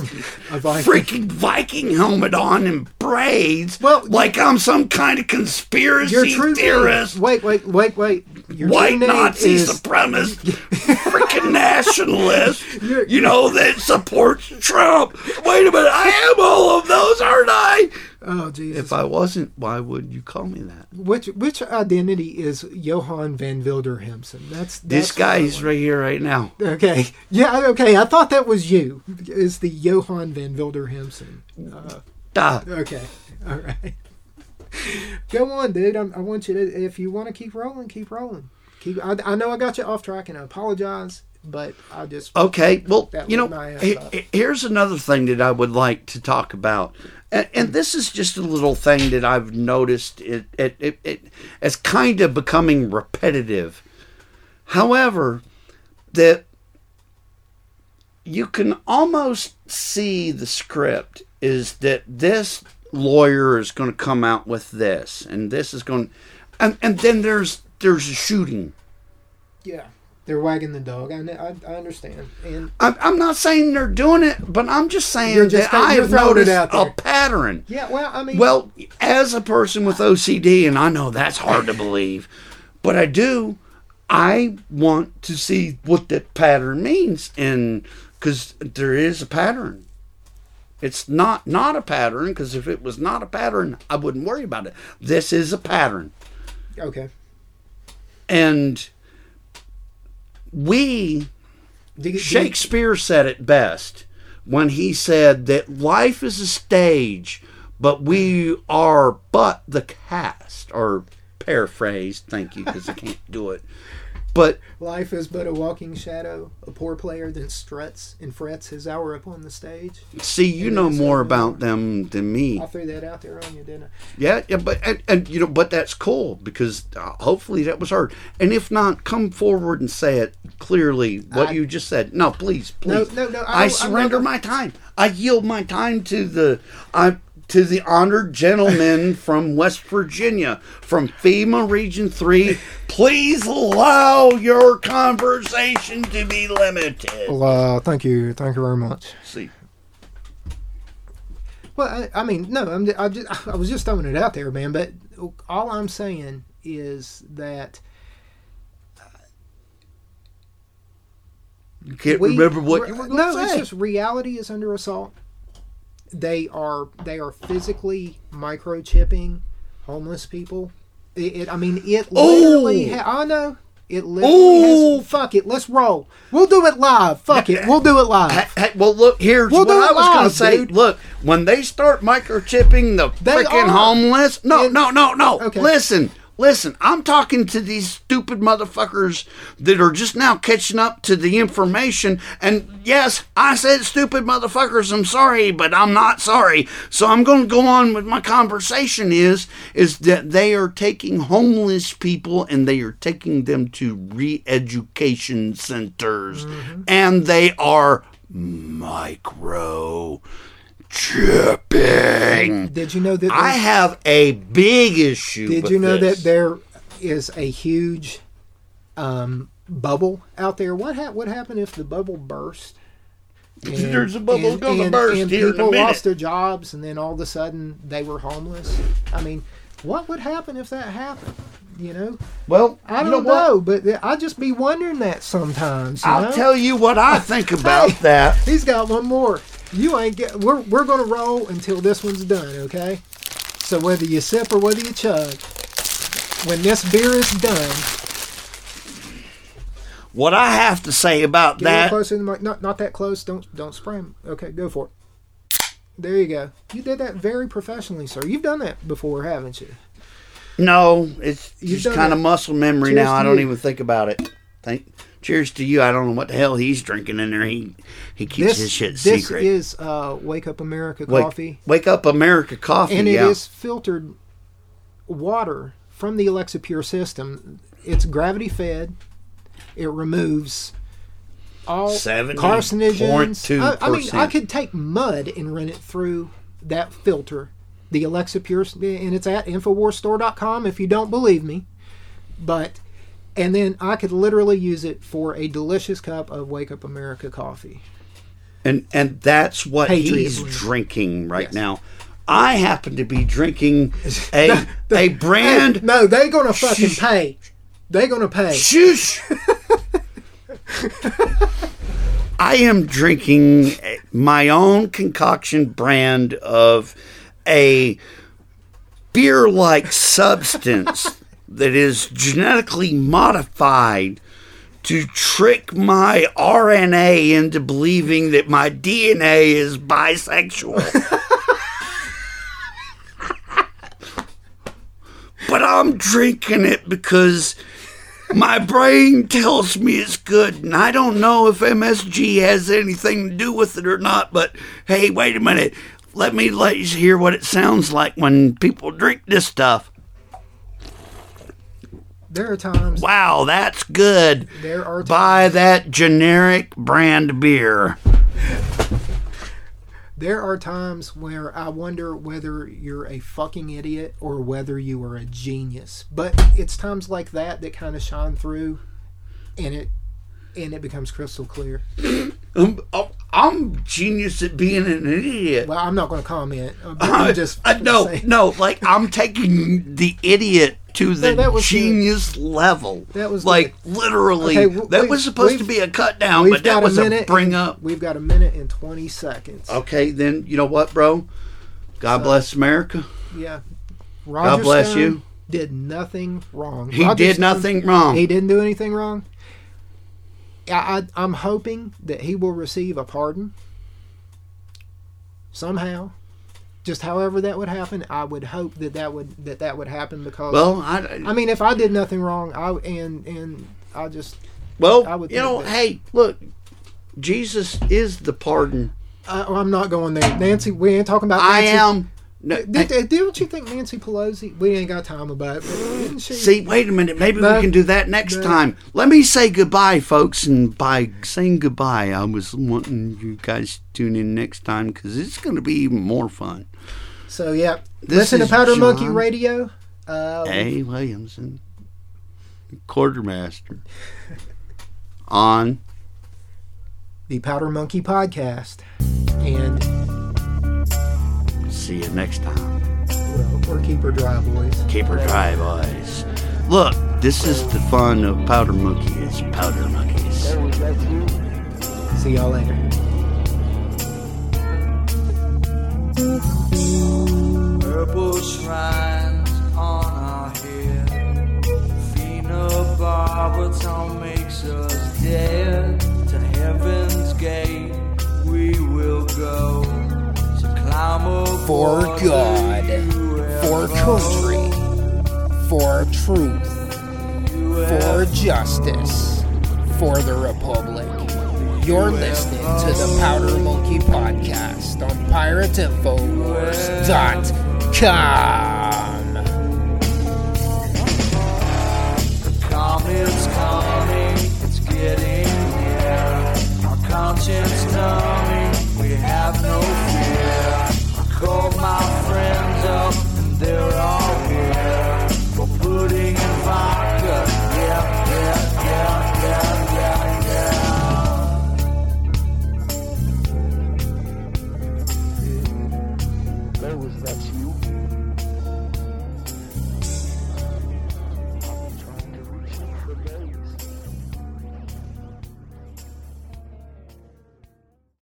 freaking Viking helmet on and braids. Well, like I'm some kind of conspiracy theorist name. Wait, wait, wait, wait. Your white Nazi is- supremacist, (laughs) freaking nationalist, (laughs) you know, that supports Trump. Wait a minute, I am all of those, aren't I? Oh Jesus! If I wasn't, why would you call me that? which which identity is Johann van Wilderhemsen? That's, that's This guy is right here, right now. Okay, yeah, okay. I thought that was you. Is the Johann van Wilderhemsen? Uh, Ah, okay, all right. Go on, dude. I'm, I want you to. If you want to keep rolling, keep rolling. Keep. I, I know I got you off track, and I apologize, but I just. Okay, well, you know, my ass he- up. he- here's another thing that I would like to talk about. And, and this is just a little thing that I've noticed it, it, it, it as kind of becoming repetitive. However, that you can almost see the script is that this lawyer is going to come out with this, and this is going, and and then there's there's a shooting. Yeah, they're wagging the dog. I, I, I understand. And I'm, I'm not saying they're doing it, but I'm just saying just that I have noticed out a pattern. yeah, well, I mean, Well, as a person with OCD, and I know that's hard to believe, but I do, I want to see what that pattern means, and because there is a pattern. It's not not a pattern because if it was not a pattern, I wouldn't worry about it. This is a pattern, okay. and we Shakespeare said it best when he said that life is a stage, but we are but the cast, or paraphrase, thank you, because I can't do it. But Life is but a walking shadow. A poor player that struts and frets his hour upon the stage. see, you And know more about them than me. I threw that out there on you, didn't I? Yeah, yeah, but and, and you know, but that's cool because uh, hopefully that was heard. And if not, come forward and say it clearly. What I- you just said. No, please, please. no, no, I I, I'm surrender not- my time. I yield my time to the I to the honored gentleman (laughs) from West Virginia, from FEMA Region Three. Please allow your conversation to be limited. Well, uh, thank you, thank you very much. See, Well, I, I mean, no, I'm, I just, I was just throwing it out there, man. But all I'm saying is that you can't we- remember what you were no, it's just reality is under assault. They are they are physically microchipping homeless people. It, it I mean, it literally. Oh! Ha- I know. It literally Oh! has. Fuck it. Let's roll. We'll do it live. Fuck it. We'll do it live. Hey, hey, well, look, here's We'll what I was going to say. dude. Look, when they start microchipping the freaking homeless, no, And- no, no, no. Okay. Listen, listen. I'm talking to these stupid motherfuckers that are just now catching up to the information. And yes, I said stupid motherfuckers. I'm sorry, but I'm not sorry. So I'm going to go on with my conversation. Is is that they are taking homeless people and they are taking them to re-education centers, Mm-hmm. and they are micro chipping. Did you know that? I have a big issue. Did you know this. that there is a huge um, bubble out there? What ha- what happened if the bubble burst? And- (laughs) There's a bubble and- gonna and- burst and here people lost their jobs, and then all of a sudden they were homeless. I mean, what would happen if that happened? You know, Well, I don't know, know, but I just be wondering that sometimes. You I'll know? tell you what I think (laughs) about Hey. that. He's got one more. You ain't get. We're we're gonna roll until this one's done. Okay. So whether you sip or whether you chug, when this beer is done, What I have to say about get that. closer to the mic. Not not that close. Don't don't spray. Okay, go for it. There you go. You did that very professionally, sir. You've done that before, haven't you? No, it's You've just kind of muscle memory Cheers now. I don't you. even think about it. Thank. Cheers to you. I don't know what the hell he's drinking in there. He he keeps This his shit this secret. is uh, Wake Up America wake, coffee, Wake up, America coffee. and it is yeah. filtered water from the Alexapure system. It's gravity fed. It removes all 70.2%. carcinogens. I, I mean, I could take mud and run it through that filter, the Alexapure, and it's at InfoWarsStore.com if you don't believe me. But, and then I could literally use it for a delicious cup of Wake Up America coffee. and and that's what he's drinking right Yes. now. I happen to be drinking (laughs) a a brand. No, they're gonna fucking Shh. pay. They're gonna pay. Shush. (laughs) I am drinking my own concoction brand of a beer like substance (laughs) that is genetically modified to trick my RNA into believing that my DNA is bisexual. (laughs) but I'm drinking it because my brain tells me it's good, and I don't know if MSG has anything to do with it or not. But hey, wait a minute. Let me let you hear what it sounds like when people drink this stuff. There are times. Wow, that's good. There are times. Buy that generic brand beer. There are times where I wonder whether you're a fucking idiot or whether you are a genius. But it's times like that that kind of shine through, and it and it becomes crystal clear. I'm, (clears throat) I'm genius at being an idiot. Well, I'm not going to comment. uh, I'm just Uh, no, no, like I'm taking the idiot to the No, that was genius level. That was like literally. Okay, w- that was supposed to be a cut down, but that was a a, bring and- up. We've got a minute and 20 seconds. Okay, then you know what, bro? God bless America. Yeah. Roger bless Stone you. Did nothing wrong. He Roger did Stone- nothing wrong. He didn't do anything wrong. I, I, I'm hoping that he will receive a pardon somehow. Just however that would happen, I would hope that that would that that would happen because well, I, I mean, if I did nothing wrong, I and and I just well, I would you know, that- hey, look, Jesus is the pardon. I, I'm not going there. Nancy, we ain't talking about. I am. No, Did, did, didn't you think Nancy Pelosi? We ain't got time about it. She? See, wait a minute. Maybe No. we can do that next No. time. Let me say goodbye, folks. And by saying goodbye, I was wanting you guys to tune in next time because it's going to be even more fun. So yeah, This listen to Powder Monkey Radio. Uh, A. Williamson, quartermaster, on the Powder Monkey Podcast, and see you next time. well, or Keep Her Dry Boys. Keep her dry, boys. Look, this is the fun of Powder Monkey. It's Powder Monkeys. See y'all later. Purple shrines on our head. Phenobarbital makes us dead. To heaven's gate we will go. So climb aboard For God, for country, for truth, for justice, for the Republic. You're listening to the Powder Monkey Podcast on PirateInfoWars.com. Comet's coming, it's getting near. Our conscience knows called my friends up, and they're all.